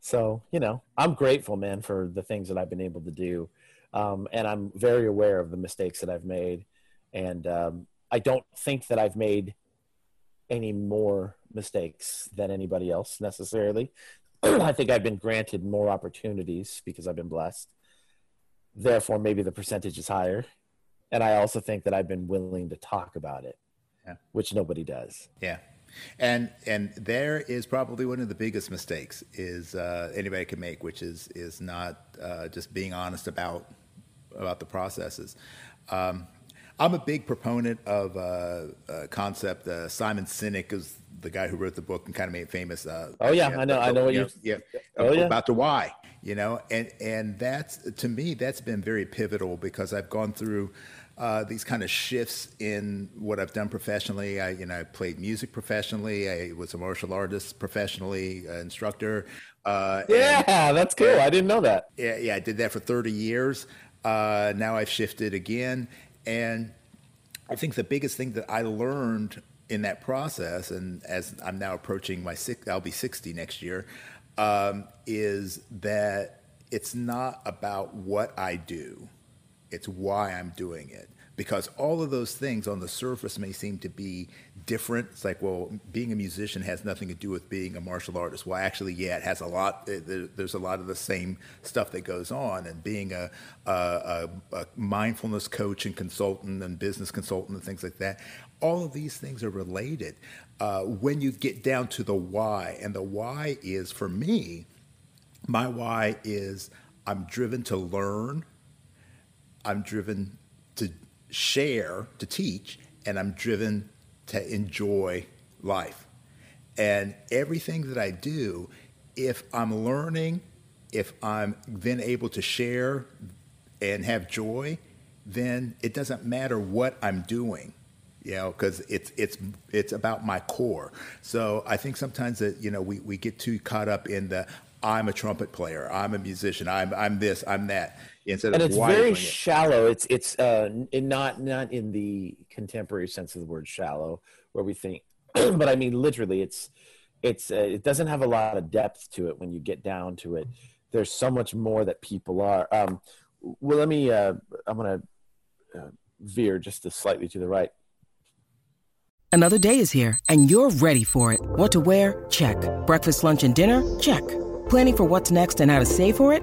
So, you know, I'm grateful, man, for the things that I've been able to do. Um, and I'm very aware of the mistakes that I've made. And um, I don't think that I've made any more mistakes than anybody else necessarily. I think I've been granted more opportunities because I've been blessed. Therefore, maybe the percentage is higher. And I also think that I've been willing to talk about it, yeah. which nobody does. Yeah. And and there is probably one of the biggest mistakes is uh, anybody can make, which is is not uh, just being honest about about the processes. Um, I'm a big proponent of uh, a concept. Uh, Simon Sinek is the guy who wrote the book and kind of made it famous. Uh, oh yeah, I know. I know what you. Yeah, oh, yeah. about the why. You know, and and that's to me that's been very pivotal because I've gone through. Uh, these kind of shifts in what I've done professionally. I, you know, I played music professionally. I was a martial artist professionally, uh, instructor. Uh, yeah, and, that's cool. I didn't know that. Yeah, yeah, I did that for 30 years. Uh, now I've shifted again, and I think the biggest thing that I learned in that process, and as I'm now approaching my six, I'll be 60 next year, um, is that it's not about what I do it's why I'm doing it. Because all of those things on the surface may seem to be different. It's like, well, being a musician has nothing to do with being a martial artist. Well, actually, yeah, it has a lot. There's a lot of the same stuff that goes on. And being a, a, a mindfulness coach and consultant and business consultant and things like that, all of these things are related. Uh, when you get down to the why, and the why is for me, my why is I'm driven to learn I'm driven to share, to teach, and I'm driven to enjoy life. And everything that I do, if I'm learning if I'm then able to share and have joy, then it doesn't matter what I'm doing you know because it's it's it's about my core so i think sometimes that you know we, we get too caught up in the i'm a trumpet player i'm a musician i'm i'm this i'm that instead and of it's very shallow it's it's uh not not in the contemporary sense of the word shallow where we think but i mean literally it's it's uh, it doesn't have a lot of depth to it when you get down to it there's so much more that people are um well let me uh i'm gonna uh, veer just to slightly to the right Another day is here, and you're ready for it. What to wear? Check. Breakfast, lunch, and dinner? Check. Planning for what's next and how to save for it?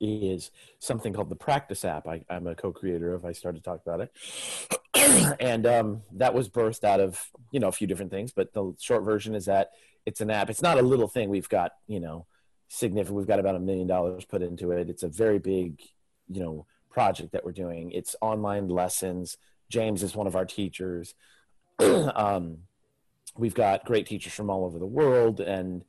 is something called the Practice app. I, am a co-creator of. I started to talk about it, and um, that was birthed out of you know a few different things. But the short version is that it's an app. It's not a little thing. We've got you know significant. We've got about a million dollars put into it. It's a very big you know project that we're doing. It's online lessons. James is one of our teachers. um, we've got great teachers from all over the world, and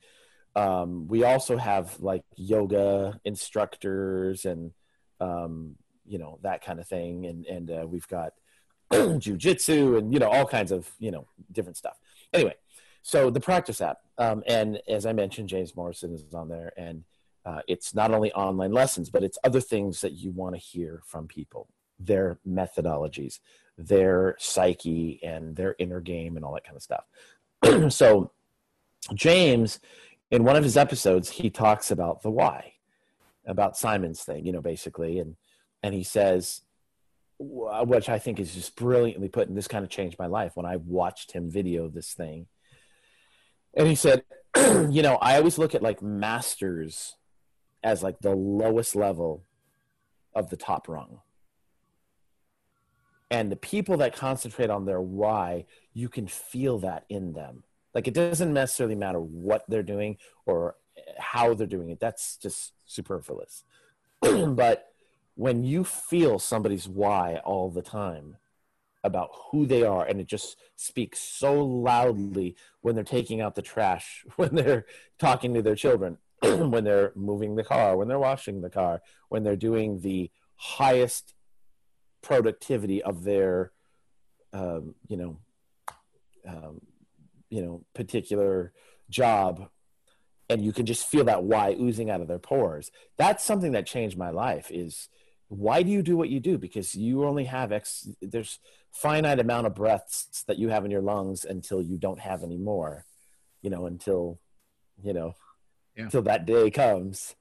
um, we also have like yoga instructors and um, you know that kind of thing, and and uh, we've got jujitsu and you know all kinds of you know different stuff. Anyway, so the practice app, um, and as I mentioned, James Morrison is on there, and uh, it's not only online lessons, but it's other things that you want to hear from people, their methodologies, their psyche, and their inner game, and all that kind of stuff. so, James, in one of his episodes, he talks about the why, about Simon's thing, you know, basically, and and he says, which I think is just brilliantly put, and this kind of changed my life when I watched him video this thing. And he said, you know, I always look at like masters as like the lowest level of the top rung. And the people that concentrate on their why, you can feel that in them. Like it doesn't necessarily matter what they're doing or how they're doing it. That's just superfluous. but when you feel somebody's why all the time about who they are and it just speaks so loudly when they're taking out the trash, when they're talking to their children, when they're moving the car, when they're washing the car, when they're doing the highest productivity of their, um, you know, um, you know, particular job, and you can just feel that why oozing out of their pores. That's something that changed my life. Is why do you do what you do? Because you only have X. There's finite amount of breaths that you have in your lungs until you don't have any more. You know, until you know yeah. till that day comes.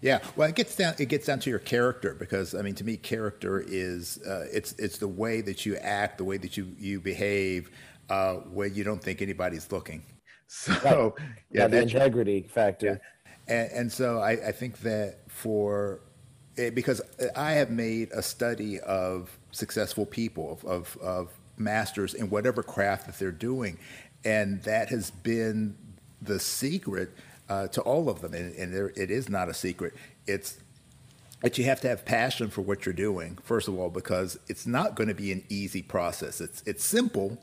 Yeah, well, it gets down. It gets down to your character because I mean, to me, character is uh, it's it's the way that you act, the way that you you behave, uh, where you don't think anybody's looking. So right. yeah, yeah, the integrity factor. Yeah. And, and, so I, I think that for eh, because I have made a study of successful people of, of, of masters in whatever craft that they're doing, and that has been the secret uh, to all of them, and, and there, it is not a secret. It's that you have to have passion for what you're doing. First of all, because it's not going to be an easy process. It's it's simple.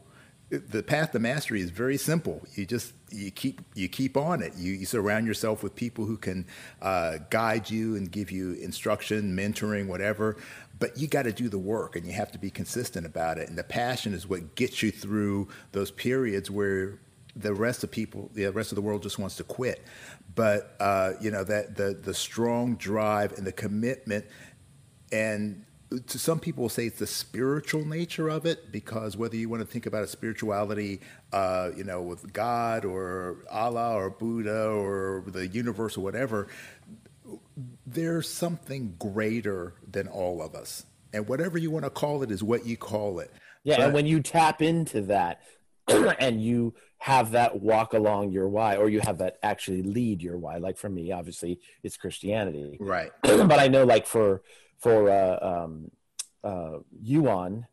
The path to mastery is very simple. You just you keep you keep on it. You, you surround yourself with people who can uh, guide you and give you instruction, mentoring, whatever. But you got to do the work, and you have to be consistent about it. And the passion is what gets you through those periods where the rest of people, the rest of the world just wants to quit. But uh, you know that the the strong drive and the commitment, and some people will say it's the spiritual nature of it because whether you want to think about a spirituality, uh, you know, with God or Allah or Buddha or the universe or whatever, there's something greater than all of us. And whatever you want to call it is what you call it. Yeah, but, and when you tap into that and you have that walk along your why or you have that actually lead your why like for me obviously it's christianity right but i know like for for uh, um, uh, Uan,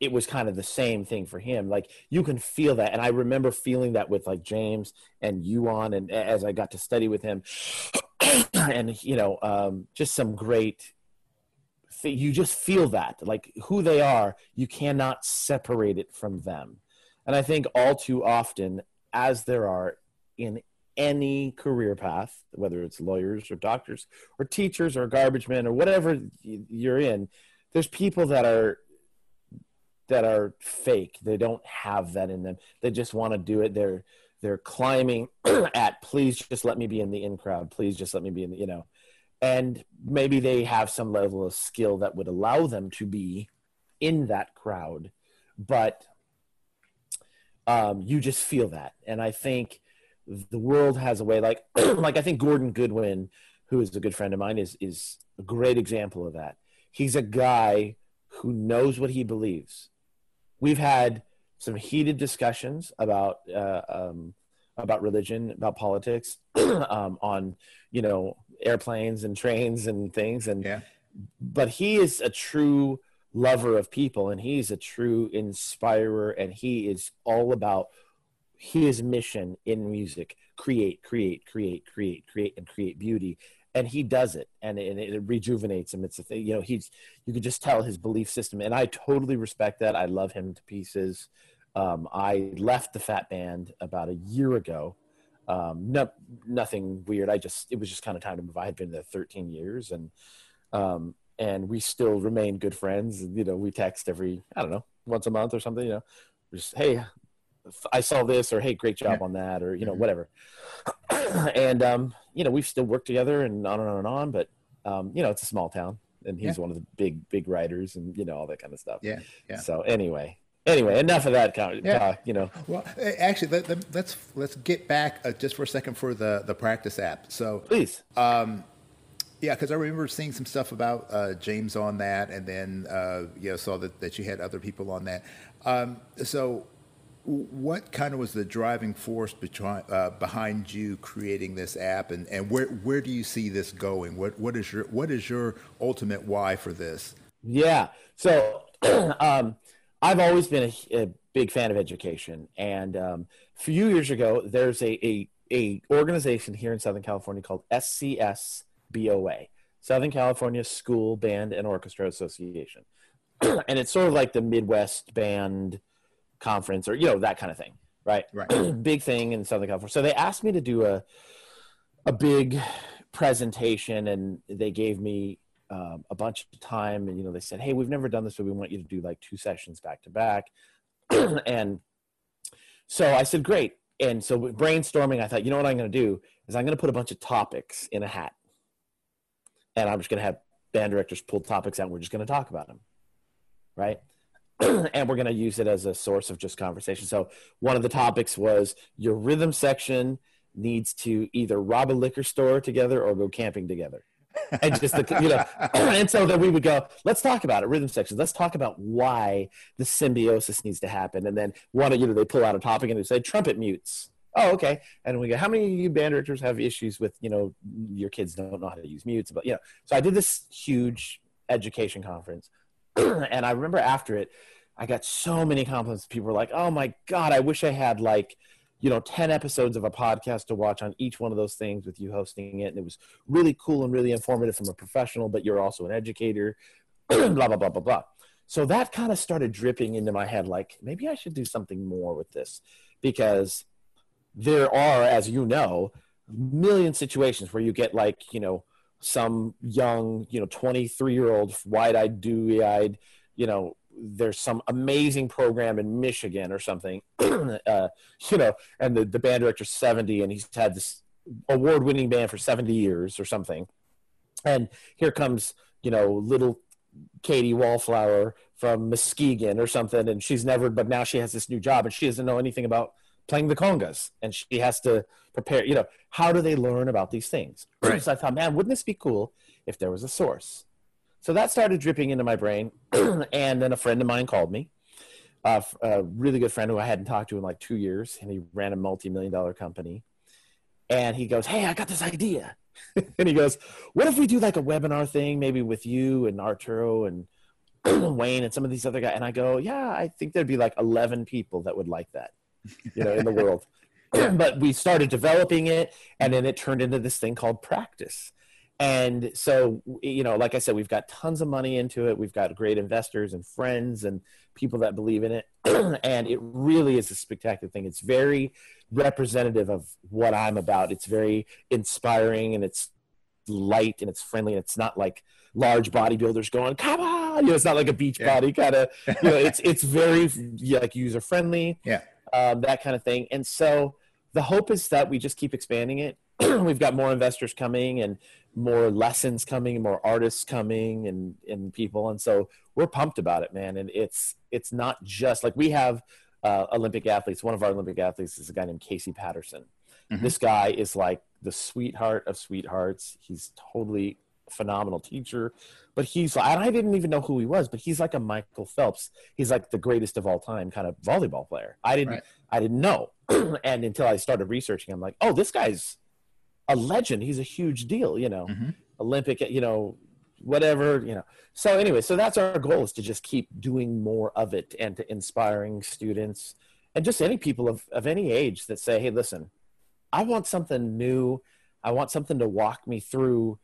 it was kind of the same thing for him. Like you can feel that, and I remember feeling that with like James and Uan, and as I got to study with him, and you know, um, just some great. You just feel that, like who they are, you cannot separate it from them, and I think all too often, as there are in any career path, whether it's lawyers or doctors or teachers or garbage men or whatever you're in, there's people that are that are fake. They don't have that in them. They just want to do it. They're they're climbing at please just let me be in the in crowd. Please just let me be in the you know. And maybe they have some level of skill that would allow them to be in that crowd, but um, you just feel that. And I think the world has a way like like I think Gordon Goodwin, who is a good friend of mine, is is a great example of that. He's a guy who knows what he believes. We've had some heated discussions about uh, um, about religion, about politics, um, on you know airplanes and trains and things, and yeah. but he is a true lover of people, and he's a true inspirer, and he is all about his mission in music create create create create create and create beauty. And he does it and it, and it rejuvenates him. It's a thing you know he's you could just tell his belief system and i totally respect that. I love him to pieces. Um, i left the Phat Band about a year ago. Um, no, nothing weird. I just it was just kind of time to move. I had been there 13 years and um, and we still remain good friends. You know we text every i don't know once a month or something you know. Just hey I saw this or hey, great job yeah. on that or you know mm-hmm. whatever. and um, you know we've still worked together and on and on and on, but um, you know it's a small town and he's yeah. one of the big big writers and you know all that kind of stuff. Yeah, yeah. So anyway, anyway, enough of that. Talk, yeah. you know. Well, actually, let, us let's, let's get back uh, just for a second for the the practice app. So please. Um, yeah, because I remember seeing some stuff about uh, James on that, and then uh, you know saw that, that you had other people on that. Um, so what kind of was the driving force behind, uh, behind you creating this app, and, and where where do you see this going? What what is your what is your ultimate why for this? Yeah, so um, I've always been a, a, big fan of education, and um, a few years ago, there's a, a a organization here in Southern California called SCSBOA, Southern California School Band and Orchestra Association, and it's sort of like the Midwest band conference or you know that kind of thing right? Right. Big thing in southern california. So they asked me to do a a big presentation and they gave me um, a bunch of time and you know they said hey we've never done this but we want you to do like two sessions back to back. And so i said great. And so brainstorming i thought you know what i'm going to do is i'm going to put a bunch of topics in a hat and i'm just going to have band directors pull topics out and we're just going to talk about them. Right and we're going to use it as a source of just conversation. So one of the topics was your rhythm section needs to either rob a liquor store together or go camping together. and just the, you know, and so then we would go, let's talk about it, rhythm sections. Let's talk about why the symbiosis needs to happen. And then one of you know they pull out a topic and they say trumpet mutes. Oh, okay. And we go, how many of you band directors have issues with you know your kids don't know how to use mutes? But you know, so I did this huge education conference and I remember after it, I got so many compliments. People were like, "Oh my god, I wish I had like, you know, ten episodes of a podcast to watch on each one of those things with you hosting it." And it was really cool and really informative from a professional, but you're also an educator. blah blah blah blah blah. So that kind of started dripping into my head, like maybe I should do something more with this, because there are, as you know, million situations where you get like, you know some young, you know, 23 year old, wide eyed, dewy eyed, you know, there's some amazing program in Michigan or something, uh, you know, and the, the band director's 70 and he's had this award winning band for 70 years or something. And here comes, you know, little Katie Wallflower from Muskegon or something, and she's never, but now she has this new job and she doesn't know anything about playing the congas and she has to prepare you know how do they learn about these things? Right. so i thought man wouldn't this be cool if there was a source? So that started dripping into my brain and then a friend of mine called me uh, a really good friend who i hadn't talked to in like two years and he ran a multi-million dollar company. And he goes hey i got this idea. And he goes what if we do like a webinar thing maybe with you and arturo and Wayne and some of these other guys, and I go, yeah, I think there'd be like 11 people that would like that, you know, in the world. but we started developing it, and then it turned into this thing called practice. And so, you know, like I said, we've got tons of money into it. We've got great investors and friends and people that believe in it. and it really is a spectacular thing. It's very representative of what I'm about. It's very inspiring and it's light and it's friendly and it's not like large bodybuilders going, come on, you know, it's not like a beach yeah. body kind of, you know, it's, it's very like user friendly, yeah, um, that kind of thing. And so the hope is that we just keep expanding it. We've got more investors coming and more lessons coming, more artists coming and, and people. And so we're pumped about it, man. And it's, it's not just like we have uh, Olympic athletes. One of our Olympic athletes is a guy named Casey Patterson. Mm-hmm. This guy is like the sweetheart of sweethearts. He's totally phenomenal teacher, but he's and I didn't even know who he was, but he's like a Michael Phelps. He's like the greatest of all time kind of volleyball player. I didn't right. I didn't know, and until I started researching, I'm like, oh, this guy's a legend. He's a huge deal, you know, mm-hmm. Olympic, you know, whatever, you know. So anyway, so that's our goal is to just keep doing more of it and to inspiring students and just any people of, of any age that say, hey, listen, I want something new. I want something to walk me through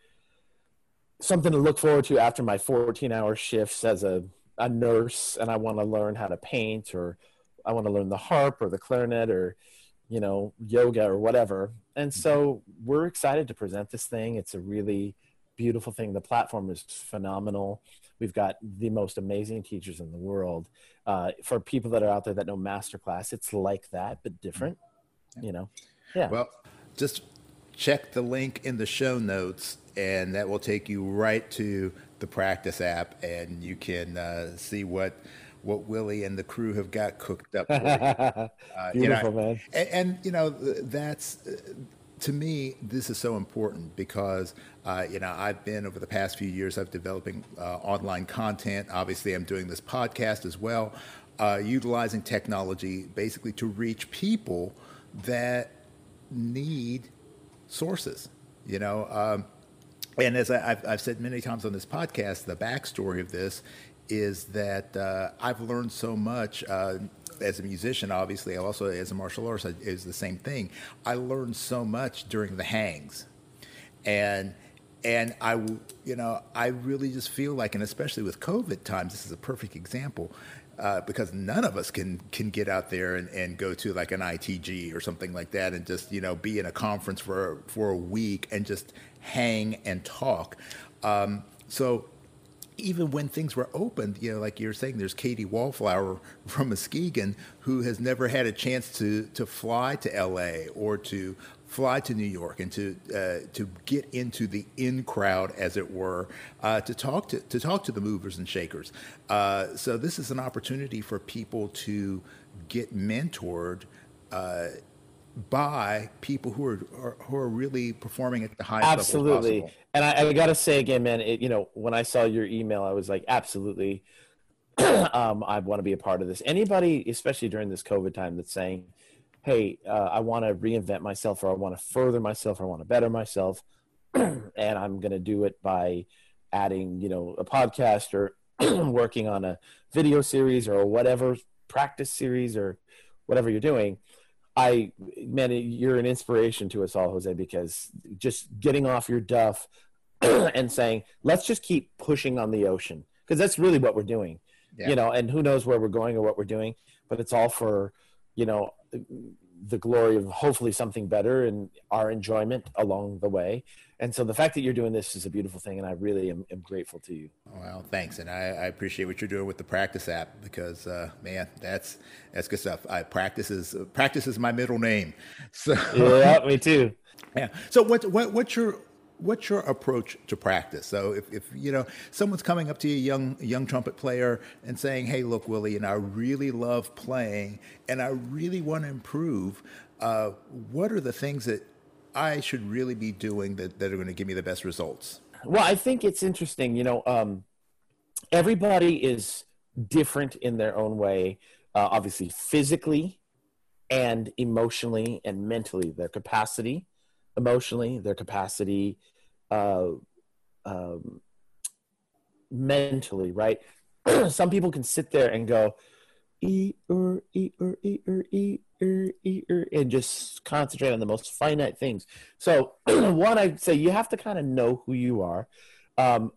something to look forward to after my 14 hour shifts as a, a nurse and I want to learn how to paint or I want to learn the harp or the clarinet or you know yoga or whatever. And so we're excited to present this thing. It's a really beautiful thing. The platform is phenomenal. We've got the most amazing teachers in the world. Uh, for people that are out there that know masterclass, it's like that but different. You know, yeah. Well, just check the link in the show notes, and that will take you right to the practice app, and you can uh, see what what Willie and the crew have got cooked up. For you. uh, Beautiful, you know, man. And, and, you know that's. to me, this is so important because uh, you know I've been over the past few years. I've developing uh, online content. Obviously, I'm doing this podcast as well, uh, utilizing technology basically to reach people that need sources, you know. Um, and as I, have I've said many times on this podcast, the backstory of this is that uh, I've learned so much. Uh, as a musician, obviously, also as a martial artist, is the same thing. I learned so much during the hangs, and and I, you know, I really just feel like, and especially with COVID times, this is a perfect example uh, because none of us can can get out there and, and go to like an ITG or something like that and just you know be in a conference for for a week and just hang and talk. Um, so even when things were opened, you know, like you're saying, there's Katie Wallflower from Muskegon who has never had a chance to to fly to L.A. or to fly to New York and to uh, to get into the in crowd, as it were, uh, to talk to to talk to the movers and shakers. Uh, so this is an opportunity for people to get mentored uh, by people who are, are, who are really performing at the highest absolutely. level possible. And I, I got to say again, man, it, you know, when I saw your email, I was like, absolutely. um, I want to be a part of this. Anybody, especially during this COVID time, that's saying, hey, uh, I want to reinvent myself or I want to further myself or I want to better myself. and I'm going to do it by adding, you know, a podcast or working on a video series or whatever practice series or whatever you're doing. I, man, you're an inspiration to us all, Jose, because just getting off your duff and saying, let's just keep pushing on the ocean because that's really what we're doing, yeah. you know, and who knows where we're going or what we're doing, but it's all for, you know, the glory of hopefully something better and our enjoyment along the way. And so the fact that you're doing this is a beautiful thing, and I really am, am grateful to you. Well, thanks, and I, I, appreciate what you're doing with the practice app because, uh, man, that's that's good stuff. I practice is practice is my middle name. So yeah, me too. Yeah. So what what what's your what's your approach to practice? So if, if you know someone's coming up to you, young young trumpet player, and saying, "Hey, look, Willie, and I really love playing, and I really want to improve. Uh, what are the things that I should really be doing that, that are going to give me the best results?" Well, I think it's interesting. You know, um, everybody is different in their own way. Uh, obviously, physically and emotionally and mentally, their capacity emotionally, their capacity uh, um, mentally, right? some people can sit there and go e er e er e er e er e er and just concentrate on the most finite things. So one, I'd say you have to kind of know who you are. Um,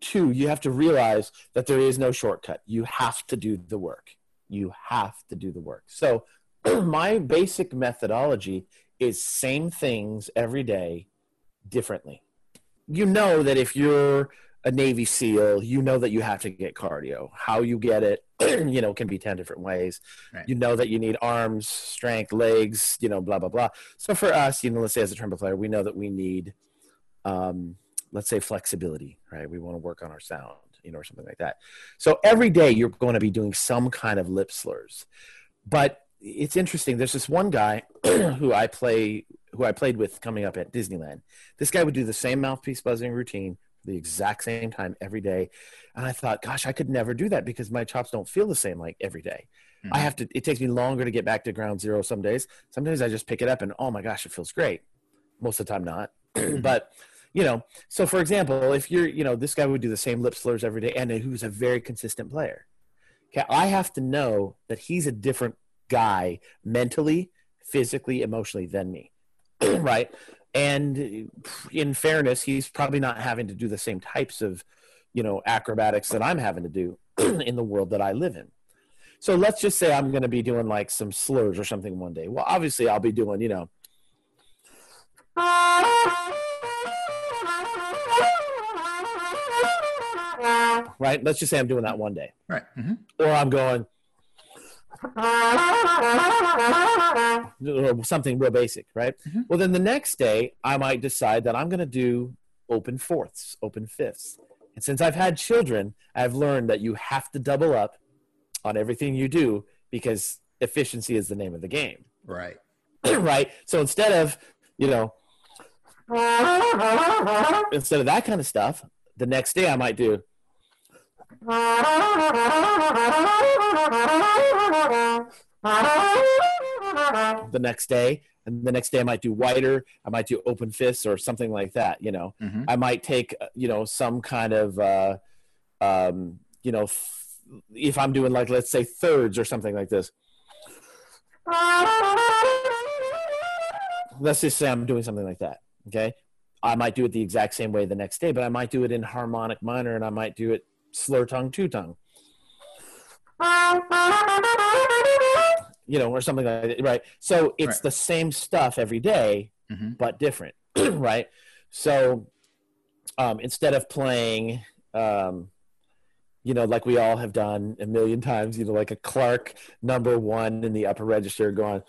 two, you have to realize that there is no shortcut. You have to do the work. You have to do the work. So my basic methodology is same things every day differently. You know that if you're a Navy SEAL, you know that you have to get cardio. How you get it, you know, can be 10 different ways. Right. You know that you need arms, strength, legs, you know, blah, blah, blah. So for us, you know, let's say as a trumpet player, we know that we need, um, let's say flexibility, right? We want to work on our sound, you know, or something like that. So every day you're going to be doing some kind of lip slurs. But it's interesting. There's this one guy who I play, who I played with coming up at Disneyland. This guy would do the same mouthpiece buzzing routine the exact same time every day. And I thought, gosh, I could never do that because my chops don't feel the same like every day. I mm-hmm. have to, it takes me longer to get back to ground zero some days. Sometimes I just pick it up and oh my gosh, it feels great. Most of the time, not. Mm-hmm. but, you know, so for example, if you're, you know, this guy would do the same lip slurs every day and who's a very consistent player. Okay. I have to know that he's a different guy mentally, physically, emotionally than me. right. And in fairness, he's probably not having to do the same types of, you know, acrobatics that I'm having to do in the world that I live in. So let's just say I'm going to be doing like some slurs or something one day. Well, obviously I'll be doing, you know, right? Let's just say I'm doing that one day. Right. hmm Or I'm going or something real basic, right? Mhm. Well, then the next day I might decide that I'm going to do open fourths, open fifths. And since I've had children, I've learned that you have to double up on everything you do because efficiency is the name of the game, Right. right? So instead of, you know, instead of that kind of stuff, the next day I might do the next day and the next day i might do wider i might do open fists or something like that you know. Mhm. i might take you know some kind of uh um you know f- if i'm doing like let's say thirds or something like this. Let's just say i'm doing something like that okay? I might do it the exact same way the next day but i might do it in harmonic minor and i might do it slur tongue two tongue you know, or something like that, right? So it's Right. the same stuff every day, Mhm. but different, right? So um, instead of playing, um, you know, like we all have done a million times, you know, like a Clarke number one in the upper register going,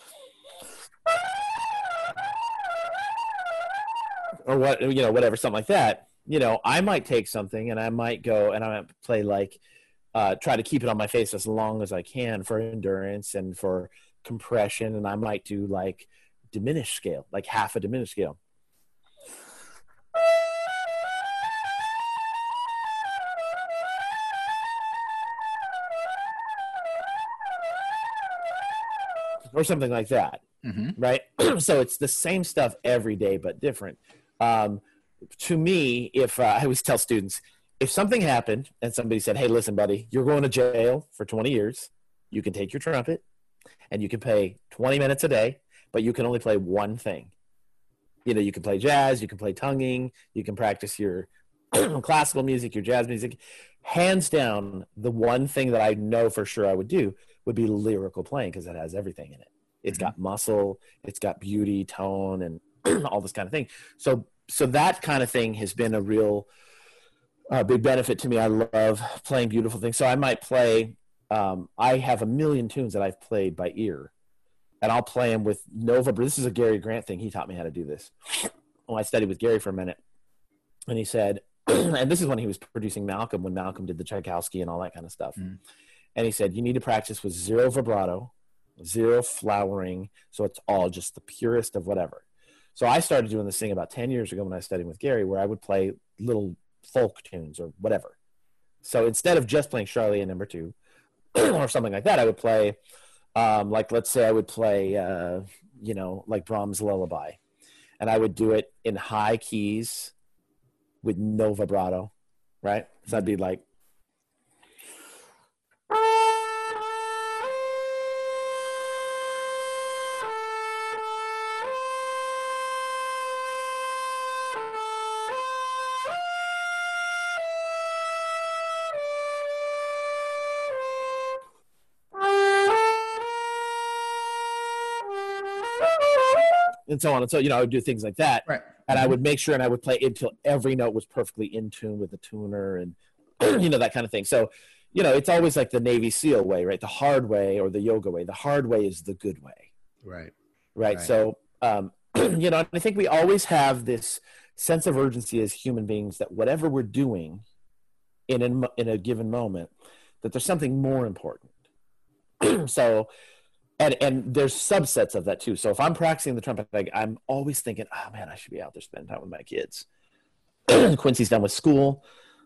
or what, you know, whatever, something like that. You know, I might take something and I might go and I might play like uh, try to keep it on my face as long as I can for endurance and for compression. And I might do like diminished scale, like half a diminished scale. Or something like that hmm right? so it's the same stuff every day, but different. Um, to me, if uh, I always tell students, if something happened and somebody said, "Hey, listen, buddy, you're going to jail for 20 years. You can take your trumpet, and you can pay 20 minutes a day, but you can only play one thing. You know, you can play jazz, you can play tonguing, you can practice your classical music, your jazz music. Hands down, the one thing that I know for sure I would do would be lyrical playing because it has everything in it. It's got muscle, it's got beauty, tone, and all this kind of thing. So, so that kind of thing has been a real uh, big benefit to me. I love playing beautiful things. So I might play. Um, I have a million tunes that I've played by ear, and I'll play them with Nova. This is a Gary Grant thing. He taught me how to do this. Well, I studied with Gary for a minute, and he said, and this is when he was producing Malcolm, when Malcolm did the Tchaikovsky and all that kind of stuff. Mm. And he said, you need to practice with zero vibrato, zero flowering, so it's all just the purest of whatever. So I started doing this thing about 10 years ago when I was studying with Gary, where I would play little folk tunes or whatever. So instead of just playing Charlier number two or something like that, I would play, um, like, let's say I would play, uh, you know, like Brahms' Lullaby. And I would do it in high keys with no vibrato, right? So I'd be like, and so on and so you know I would do things like that, Right. and I would make sure and I would play until every note was perfectly in tune with the tuner and you know that kind of thing. So you know it's always like the Navy SEAL way, right? The hard way or the yoga way. The hard way is the good way Right. right? Right. So, um, you know, I think we always have this sense of urgency as human beings that whatever we're doing in a, in a given moment, that there's something more important. so, and and there's subsets of that too. So if I'm practicing the trumpet, like, I'm always thinking, oh man, I should be out there spending time with my kids. Quincy's done with school.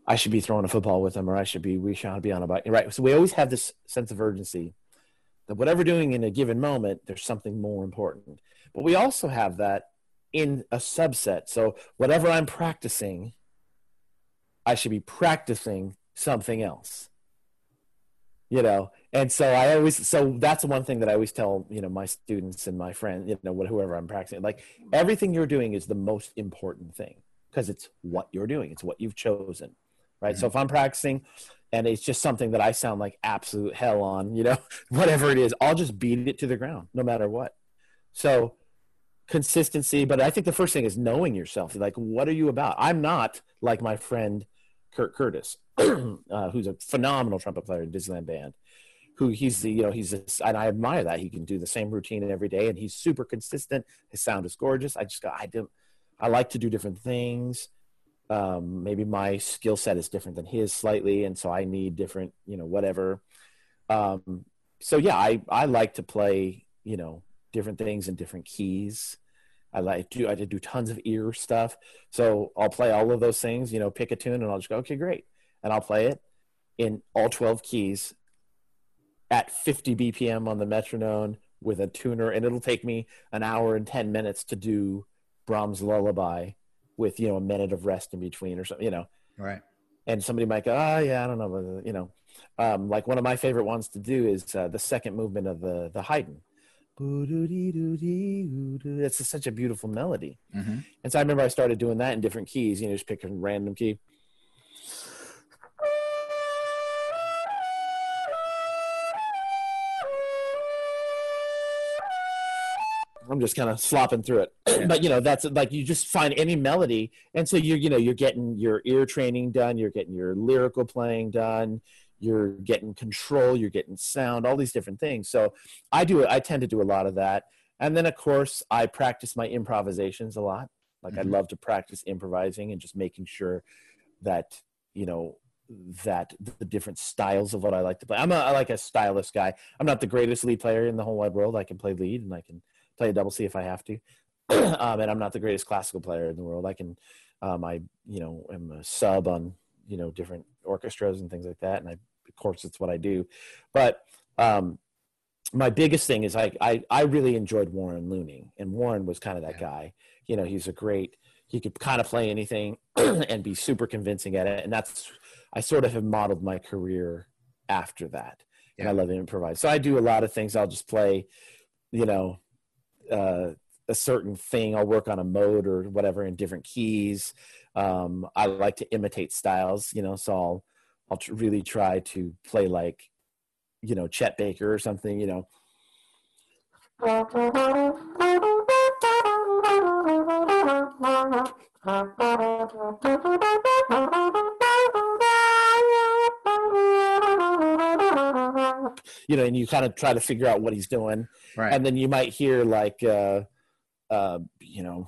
I should be throwing a football with him, or I should be we should be on a bike. Right. So we always have this sense of urgency that whatever doing in a given moment, there's something more important. But we also have that in a subset. So whatever I'm practicing, I should be practicing something else. You know, and so I always so that's one thing that I always tell you know my students and my friends, you know, whoever I'm practicing, like everything you're doing is the most important thing because it's what you're doing, it's what you've chosen, right? So if I'm practicing and it's just something that I sound like absolute hell on, you know, whatever it is, I'll just beat it to the ground no matter what. So consistency, but I think the first thing is knowing yourself. Like, what are you about? I'm not like my friend Kurt Curtis, uh, who's a phenomenal trumpet player in Disneyland Band. Who he's the you know he's a, and I admire that he can do the same routine every day and he's super consistent. His sound is gorgeous. I just got I do I like to do different things um, maybe my skill set is different than his slightly, and so I need different, you know, whatever. Um, so yeah, I I like to play, you know, different things in different keys. I like to I do tons of ear stuff. So I'll play all of those things, you know, pick a tune, and I'll just go, okay, great, and I'll play it in all twelve keys at 50 BPM on the metronome with a tuner, and it'll take me an hour and 10 minutes to do Brahms' Lullaby with you know a minute of rest in between or something you know. Right. and somebody might go oh yeah i don't know but, you know. Um, like one of my favorite ones to do is uh, the second movement of the the haydn. It's just such a beautiful melody. Mhm. and so i remember i started doing that in different keys you know just picking a random key I'm just kind of slopping through it. but you know, that's like you just find any melody, and so you're you know you're getting your ear training done, you're getting your lyrical playing done, you're getting control, you're getting sound, all these different things. So I do it I tend to do a lot of that, and then of course I practice my improvisations a lot. Like I Mhm. love to practice improvising and just making sure that you know that the different styles of what I like to play. I'm a I like a stylist guy. I'm not the greatest lead player in the whole wide world. I can play lead and I can play a double C if I have to. um, and I'm not the greatest classical player in the world. I can, um, I you know, am a sub on you know different orchestras and things like that, and I of course it's what I do. But um, my biggest thing is I, I I really enjoyed Warren Luening, and Warren was kind of that Yeah. guy. You know, he's a great. He could kind of play anything and be super convincing at it, and that's I sort of have modeled my career after that. And I love to improvise, so I do a lot of things. I'll just play, you know, uh, a certain thing. I'll work on a mode or whatever in different keys. Um, I like to imitate styles, you know, so I'll I'll tr- really try to play like, you know, Chet Baker or something, you know. You know, and you kind of try to figure out what he's doing Right. and then you might hear like uh uh you know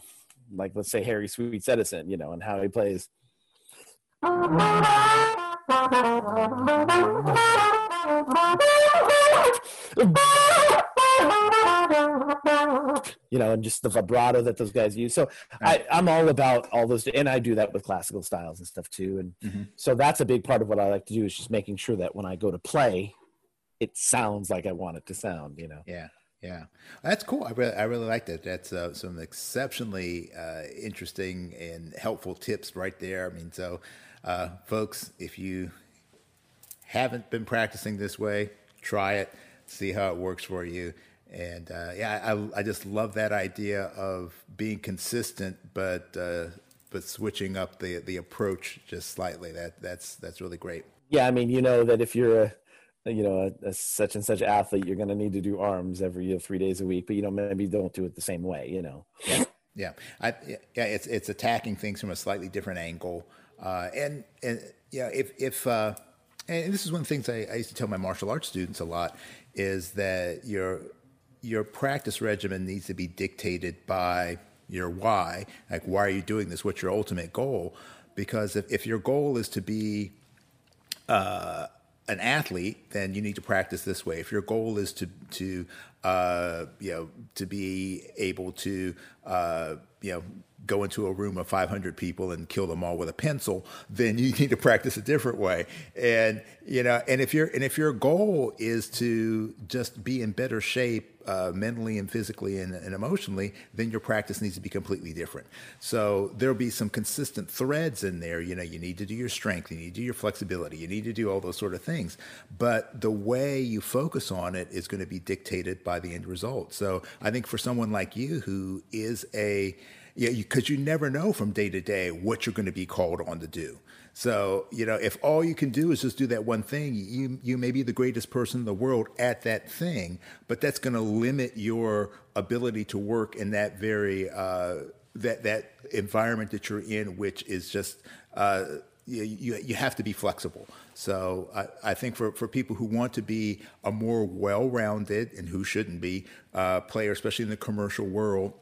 like let's say harry sweets edison you know and how he plays you know and just the vibrato that those guys use so I, i'm all about all those and i do that with classical styles and stuff too and Mhm. so that's a big part of what i like to do is just making sure that when i go to play it sounds like i want it to sound you know Yeah, yeah, that's cool. I really, I really like that. That's uh, some exceptionally uh, interesting and helpful tips right there. I mean, so uh, folks, if you haven't been practicing this way, try it, see how it works for you. And uh, yeah, I, I just love that idea of being consistent, but uh, but switching up the the approach just slightly. That that's that's really great. Yeah, I mean, you know that if you're a, you know a, a such and such athlete you're going to need to do arms every you know, three days a week but you know maybe don't do it the same way you know? Yeah. Yeah. I, yeah it's it's attacking things from a slightly different angle. Uh, and and yeah if if uh, and this is one of the things I, I used to tell my martial arts students a lot is that your your practice regimen needs to be dictated by your why. Like why are you doing this? What's your ultimate goal? Because if, if your goal is to be uh, an athlete, then you need to practice this way. If your goal is to to uh, you know to be able to uh, you know go into a room of 500 people and kill them all with a pencil, then you need to practice a different way. And you know, and if your and if your goal is to just be in better shape uh, mentally and physically and, and, emotionally, then your practice needs to be completely different. So there'll be some consistent threads in there. You know, you need to do your strength, you need to do your flexibility, you need to do all those sort of things. But the way you focus on it is going to be dictated by the end result. So I think for someone like you who is a because you, you never know from day to day what you're going to be called on to do. So, you know, if all you can do is just do that one thing, you you may be the greatest person in the world at that thing, but that's going to limit your ability to work in that very uh, that that environment that you're in, which is just uh, you, you, you have to be flexible. So I, I, think for, for people who want to be a more well-rounded and who shouldn't be uh, player, especially in the commercial world,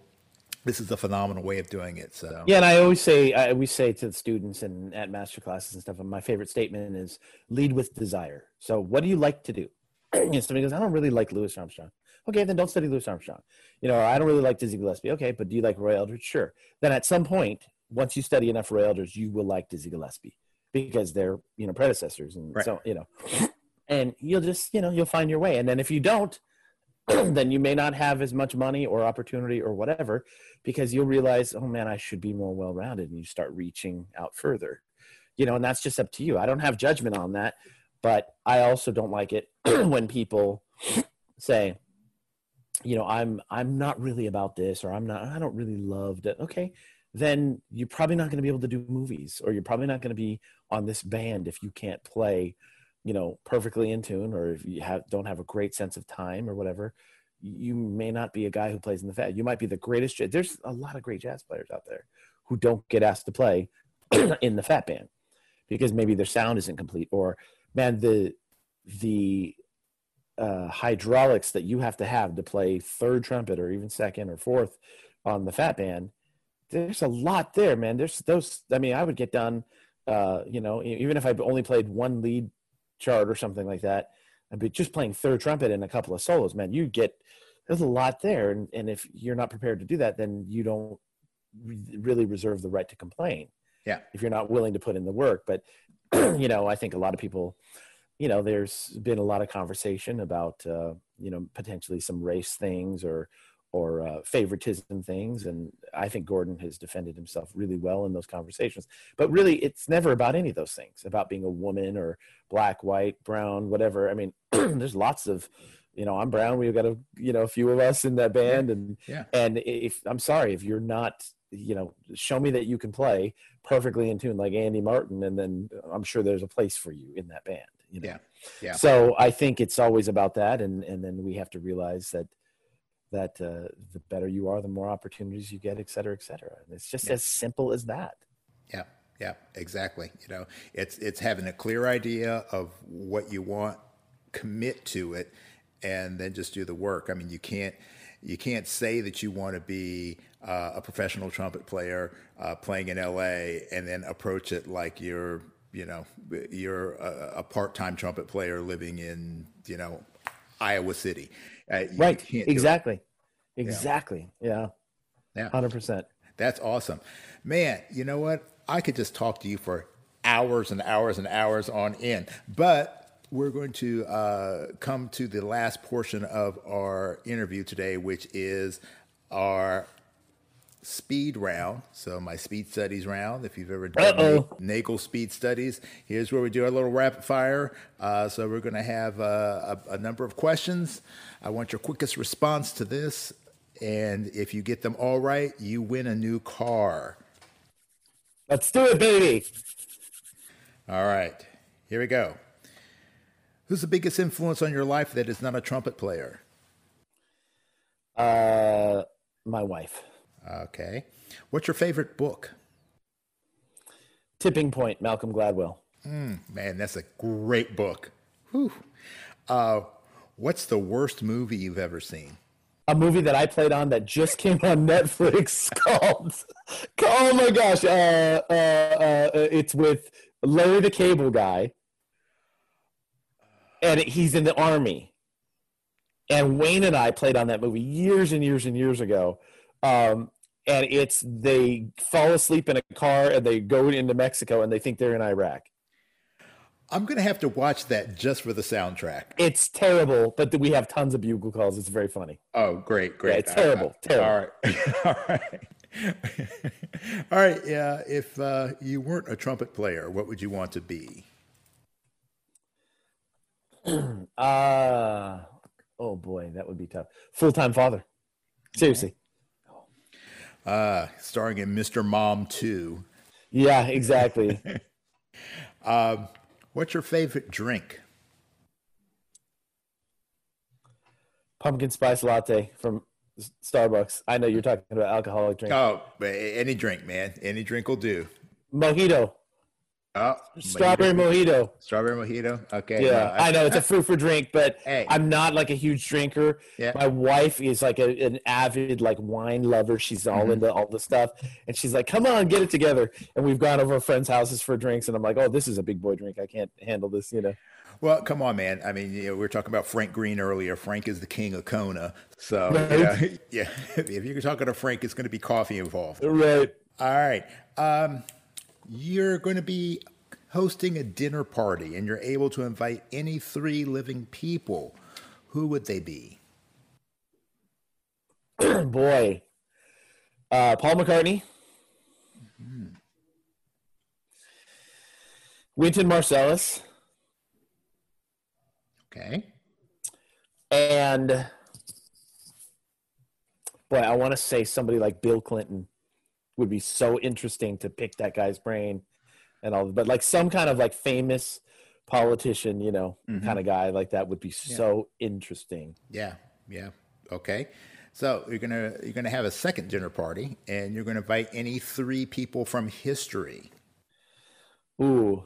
this is a phenomenal way of doing it. So yeah, and I always say I always say to the students and at master classes and stuff. And my favorite statement is lead with desire. So what do you like to do? and somebody goes, I don't really like Louis Armstrong. Okay, then don't study Louis Armstrong. You know, I don't really like Dizzy Gillespie. Okay, but do you like Roy Eldridge? Sure. Then at some point, once you study enough Roy Eldridge, you will like Dizzy Gillespie because they're you know predecessors and right. so you know, and you'll just you know you'll find your way. And then if you don't, then you may not have as much money or opportunity or whatever because you'll realize, oh man, I should be more well rounded. And you start reaching out further, you know, and that's just up to you. I don't have judgment on that, but I also don't like it when people say, you know, I'm, I'm not really about this or I'm not, I don't really love that. Okay. Then you're probably not going to be able to do movies or you're probably not going to be on this band if you can't play you know perfectly in tune or if you have don't have a great sense of time or whatever you may not be a guy who plays in the Phat you might be the greatest there's a lot of great jazz players out there who don't get asked to play in the Phat Band because maybe their sound isn't complete or man the the uh, hydraulics that you have to have to play third trumpet or even second or fourth on the Phat Band there's a lot there man. There's those i mean i would get done uh, you know even if i only played one lead chart or something like that, and be just playing third trumpet and a couple of solos, man, you get there's a lot there, and and if you're not prepared to do that, then you don't re- really reserve the right to complain. Yeah. If you're not willing to put in the work, but you know, I think a lot of people, you know, there's been a lot of conversation about uh, you know potentially some race things or or uh, favoritism things. And I think Gordon has defended himself really well in those conversations. But really, it's never about any of those things about being a woman or black, white, brown, whatever. I mean, there's lots of, you know, I'm brown. We've got a, you know, a few of us in that band, and yeah. and if I'm sorry if you're not, you know, show me that you can play perfectly in tune like Andy Martin, and then I'm sure there's a place for you in that band. You know? Yeah, yeah. So I think it's always about that, and and then we have to realize that that uh, the better you are, the more opportunities you get, et cetera, et cetera. And it's just yeah. as simple as that. Yeah, yeah, exactly. You know, it's it's having a clear idea of what you want, commit to it, and then just do the work. I mean, you can't you can't say that you want to be uh, a professional trumpet player uh, playing in LA and then approach it like you're you know you're a, a part-time trumpet player living in you know Iowa City. Uh, right. Exactly. Exactly. Yeah. Yeah. Hundred percent. That's awesome, man. You know what? I could just talk to you for hours and hours and hours on end, but we're going to uh, come to the last portion of our interview today, which is our speed round. So my speed studies round. If you've ever done Uh-oh. Speed studies, here's where we do our little rapid fire. Uh, so we're going to have uh, a, a, number of questions. I want your quickest response to this, and if you get them all right, you win a new car. Let's do it, baby. All right, here we go. Who's the biggest influence on your life that is not a trumpet player? Uh, my wife. Okay. What's your favorite book? Tipping Point, Malcolm Gladwell. Mm, man, that's a great book. Whew. Uh, what's the worst movie you've ever seen? A movie that I played on that just came on Netflix called, oh my gosh, uh, uh, uh, it's with Larry the Cable Guy, and he's in the army. And Wayne and I played on that movie years and years and years ago. Um, and it's they fall asleep in a car and they go into Mexico and they think they're in Iraq. I'm gonna have to watch that just for the soundtrack. It's terrible, but we have tons of bugle calls. It's very funny. Oh, great, great! Yeah, it's terrible, uh, terrible. All right, all right, all right. Yeah, if uh, you weren't a trumpet player, what would you want to be? uh oh boy, that would be tough. Full time father. Seriously. Uh, starring in Mr. Mom 2. Yeah, exactly. um, what's your favorite drink? Pumpkin spice latte from Starbucks. I know you're talking about alcoholic drink. Oh, any drink, man. Any drink will do. Mojito. Oh, strawberry mojito. Strawberry mojito. Okay. Yeah, no, I, I, know it's a fruit for drink, but hey. I'm not like a huge drinker. Yeah. My wife is like a, an avid like wine lover. She's all mm-hmm. into all the stuff, and she's like, "Come on, get it together." And we've gone over friends' houses for drinks, and I'm like, "Oh, this is a big boy drink. I can't handle this," you know. Well, come on, man. I mean, you know, we were talking about Frank Greene earlier. Frank is the king of Kona. So, right. yeah, if you're talking to Frank, it's going to be coffee involved. Right. All right. Um, you're going to be hosting a dinner party and you're able to invite any three living people, who would they be? Boy, uh, Paul McCartney, mm-hmm. Wynton Marsalis. Okay. And boy, I want to say somebody like Bill Clinton would be so interesting to pick that guy's brain and all but like some kind of like famous politician you know mm-hmm. kind of guy like that would be so interesting. Yeah yeah okay. So you're gonna you're gonna have a second dinner party and you're gonna invite any three people from history. Ooh.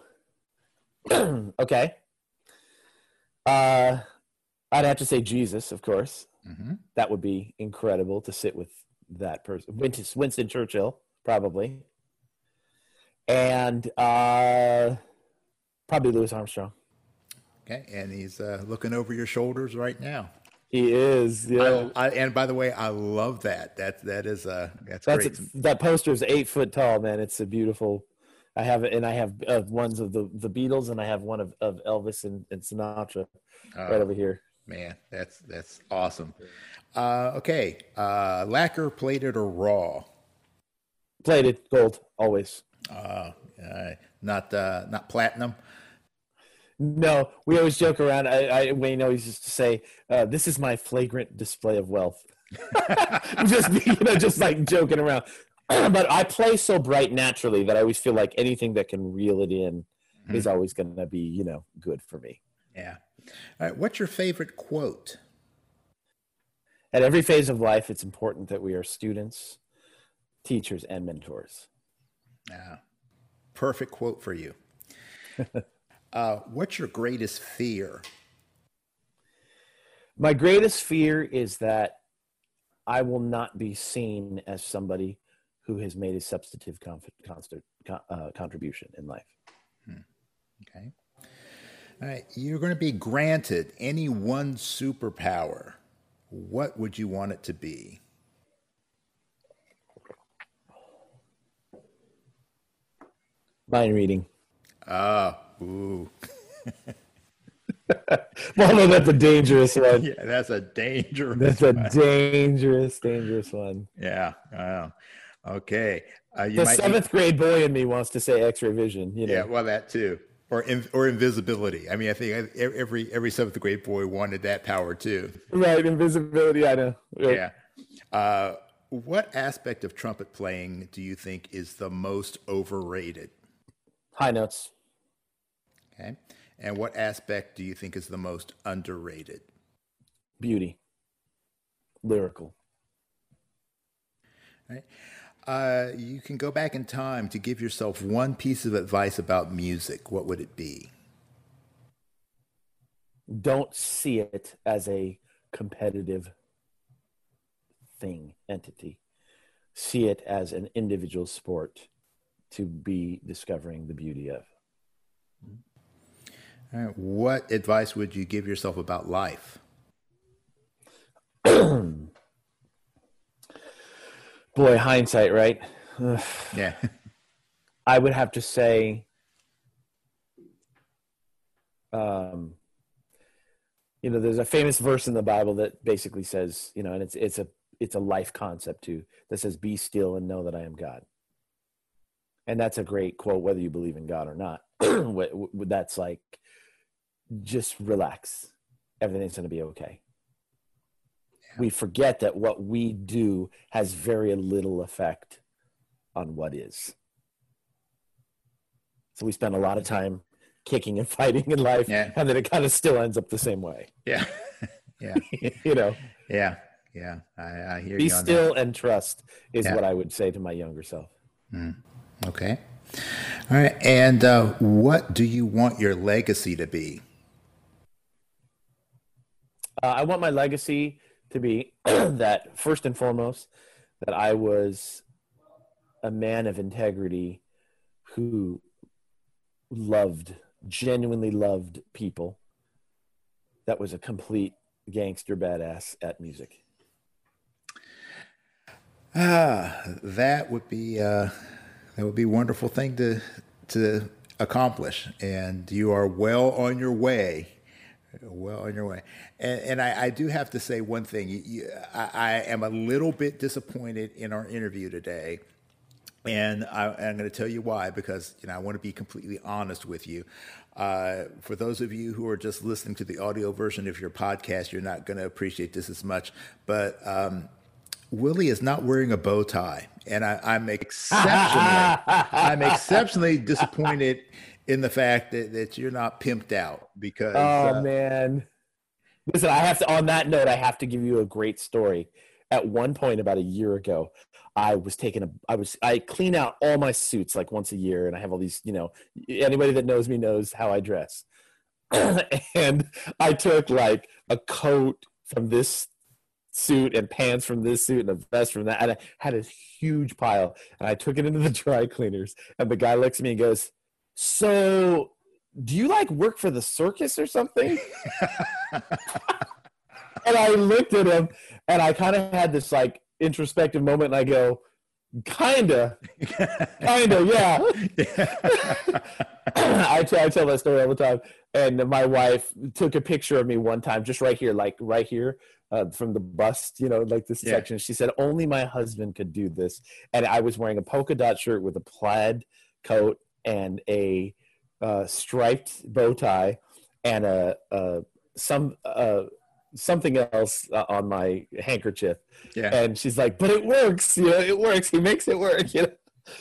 Okay. Uh i'd have to say jesus of course. Mm-hmm. that would be incredible to sit with that person winston, winston churchill probably and uh, probably Louis Armstrong. Okay, and he's uh, looking over your shoulders right now. He is, yeah. I, I, and by the way, I love that. That that is uh, that's, that's great. A, that poster is eight foot tall, man. It's a beautiful. I have it, and I have uh, ones of the the Beatles, and I have one of, of Elvis and, and Sinatra right oh, over here. Man, that's that's awesome. Uh, okay, uh, lacquer, plated, or raw? Plated, gold, always. Uh, uh, not uh, not platinum. No, we always joke around. I, I Wayne always used to say, uh, "This is my flagrant display of wealth." just you know, just like joking around. but I play so bright naturally that I always feel like anything that can reel it in mm-hmm. is always going to be you know good for me. Yeah. All right. What's your favorite quote? At every phase of life, it's important that we are students, teachers, and mentors. Yeah. Perfect quote for you. uh, what's your greatest fear? My greatest fear is that I will not be seen as somebody who has made a substantive constant, uh, contribution in life. Hmm. Okay. All right. You're going to be granted any one superpower. What would you want it to be? Mind reading. Ah, ooh. well, no, that's a dangerous one. Yeah, that's a dangerous. That's a dangerous, dangerous one. Yeah. Wow. Okay. Uh, the seventh be... grade boy in me wants to say X-ray vision. You know? Yeah. Well, that too, or in, or invisibility. I mean, I think every every seventh grade boy wanted that power too. Right, invisibility. I know. Yeah. Uh, what aspect of trumpet playing do you think is the most overrated? High notes. Okay. And what aspect do you think is the most underrated? Beauty, lyrical. Right. Uh, you can go back in time to give yourself one piece of advice about music. What would it be? Don't see it as a competitive thing, entity. See it as an individual sport to be discovering the beauty of. All right. What advice would you give yourself about life? Boy, hindsight, right? yeah. I would have to say, um, you know, there's a famous verse in the Bible that basically says, you know, and it's it's a it's a life concept too that says, "Be still and know that I am God." And that's a great quote, whether you believe in God or not. that's like, just relax. Everything's going to be okay we forget that what we do has very little effect on what is. So we spend a lot of time kicking and fighting in life, yeah. and then it kind of still ends up the same way. Yeah, yeah, you know. Yeah, yeah. I, I hear Be you. Be still that. and trust is yeah. what I would say to my younger self. Mm. Okay. All right. And uh, what do you want your legacy to be? Uh, I want my legacy to be that first and foremost that I was a man of integrity who loved genuinely loved people. That was a complete gangster badass at music. Ah that would be uh that would be a wonderful thing to to accomplish. And you are well on your way well on your way. And, and I, I, do have to say one thing. You, you, I, I, am a little bit disappointed in our interview today. And I, am going to tell you why, because you know I want to be completely honest with you. Uh, for those of you who are just listening to the audio version of your podcast, you're not going to appreciate this as much. But um, Willie is not wearing a bow tie, and I, am exceptionally, I'm exceptionally disappointed in the fact that, that you're not pimped out because oh uh, man. Listen i have to on that note i have to give you a great story. At one point about a year ago i was taking a i was i clean out all my suits like once a year and i have all these you know anybody that knows me knows how i dress. And i took like a coat from this suit and pants from this suit and a vest from that and i had a huge pile and i took it into the dry cleaners and the guy looks at me and goes so do you like work for the circus or something? and I looked at him and I kind of had this like introspective moment and I go, kinda, kinda, yeah. I, t- I tell that story all the time. And my wife took a picture of me one time, just right here, like right here. Uh, from the bust, you know, like this yeah. section. She said, Only my husband could do this. And I was wearing a polka dot shirt with a plaid coat and a uh, striped bow tie and a, a some uh, something else uh, on my handkerchief. Yeah. And she's like, "But it works. You know, it works. He makes it work." You know.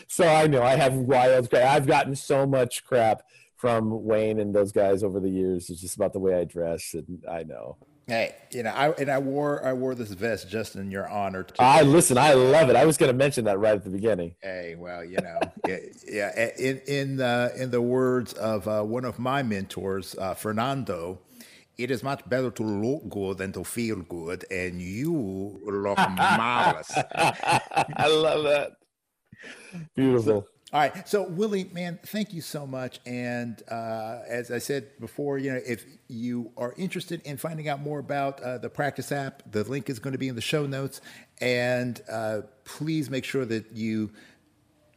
So I know I have wild. I've gotten so much crap from Wayne and those guys over the years. It's just about the way I dress, and I know. Hey, you know, I and I wore I wore this vest just in your honor. I listen. I love it. I was going to mention that right at the beginning. Hey, well, you know, yeah, yeah, In in uh, in the words of uh, one of my mentors, uh, Fernando, it is much better to look good than to feel good, and you look marvelous. I love that. Beautiful. So, all right. So, Willie, man, thank you so much. And uh, as I said before, you know, if you are interested in finding out more about uh, the Practice app, the link is going to be in the show notes. And uh, please make sure that you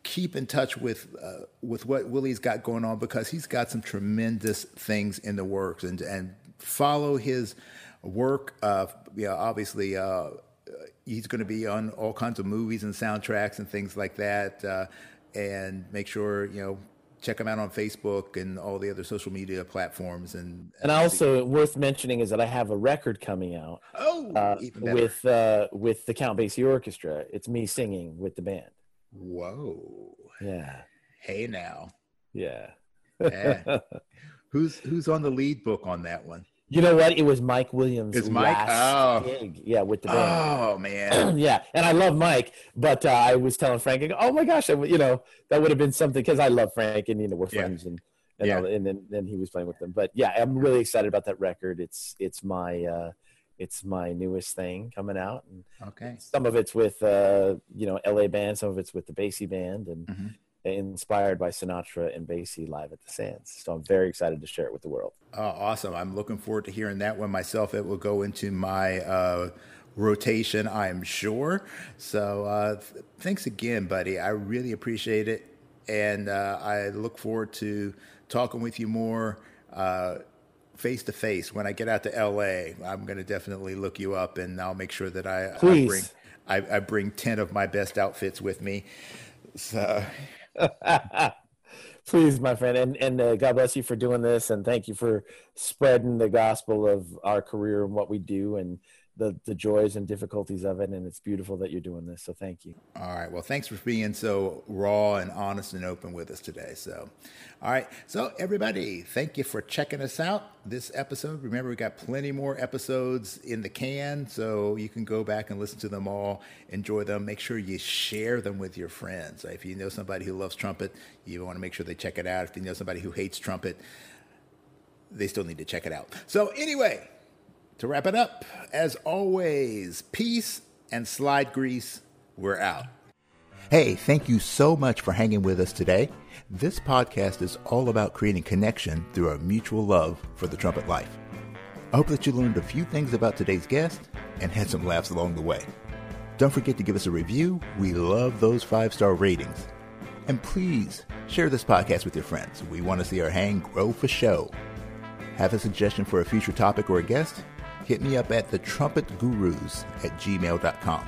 keep in touch with uh, with what Willie's got going on because he's got some tremendous things in the works. And and follow his work. Uh, yeah, obviously. Uh, he's going to be on all kinds of movies and soundtracks and things like that and make sure you know check them out on Facebook and all the other social media platforms. And and also worth mentioning is that I have a record coming out. Oh, uh, with uh, with the Count Basie Orchestra. It's me singing with the band. Whoa! Yeah. Hey now. Yeah. yeah. Who's who's on the lead book on that one? You know what? It was Mike Williams. It's Mike? last Oh. gig. Yeah, with the band. Oh man. yeah, and I love Mike, but uh, I was telling Frank, go, "Oh my gosh, I you know, that would have been something because I love Frank, and you know, we're Yeah. friends, and and, Yeah. all, and then then he was playing with them. But yeah, I'm really excited about that record. It's it's my uh, it's my newest thing coming out, and Okay. some of it's with uh, you know L.A. band, some of it's with the Basie band, and Mhm. Inspired by Sinatra and Basie live at the Sands. So I'm very excited to share it with the world. Oh, awesome. I'm looking forward to hearing that one myself. It will go into my uh, rotation, I'm sure. So uh, th- thanks again, buddy. I really appreciate it. And uh, I look forward to talking with you more face to face when I get out to LA. I'm going to definitely look you up and I'll make sure that I, I bring. I, I bring 10 of my best outfits with me. So, Please, my friend, and and uh, God bless you for doing this, and thank you for spreading the gospel of our career and what we do, and the the joys and difficulties of it. And it's beautiful that you're doing this. So thank you. All right. Well, thanks for being so raw and honest and open with us today. So, all right. So, everybody, thank you for checking us out this episode. Remember, we got plenty more episodes in the can, so you can go back and listen to them all, enjoy them. Make sure you share them with your friends. If you know somebody who loves trumpet, you want to make sure they check it out. If you know somebody who hates trumpet, they still need to check it out. So, anyway, to wrap it up, as always, peace and slide grease. We're out. Hey, thank you so much for hanging with us today. This podcast is all about creating connection through our mutual love for the trumpet life. I hope that you learned a few things about today's guest and had some laughs along the way. Don't forget to give us a review. We love those five star ratings. And please share this podcast with your friends. We want to see our hang grow for show. Have a suggestion for a future topic or a guest? Hit me up at thetrumpetgurus at gmail.com.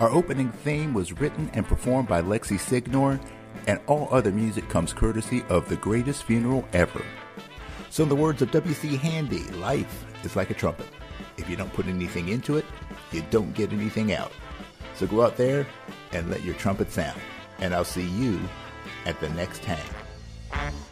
Our opening theme was written and performed by Lexi Signor, and all other music comes courtesy of The Greatest Funeral Ever. So, in the words of W.C. Handy, life is like a trumpet. If you don't put anything into it, you don't get anything out. So, go out there and let your trumpet sound. And I'll see you at the next hang.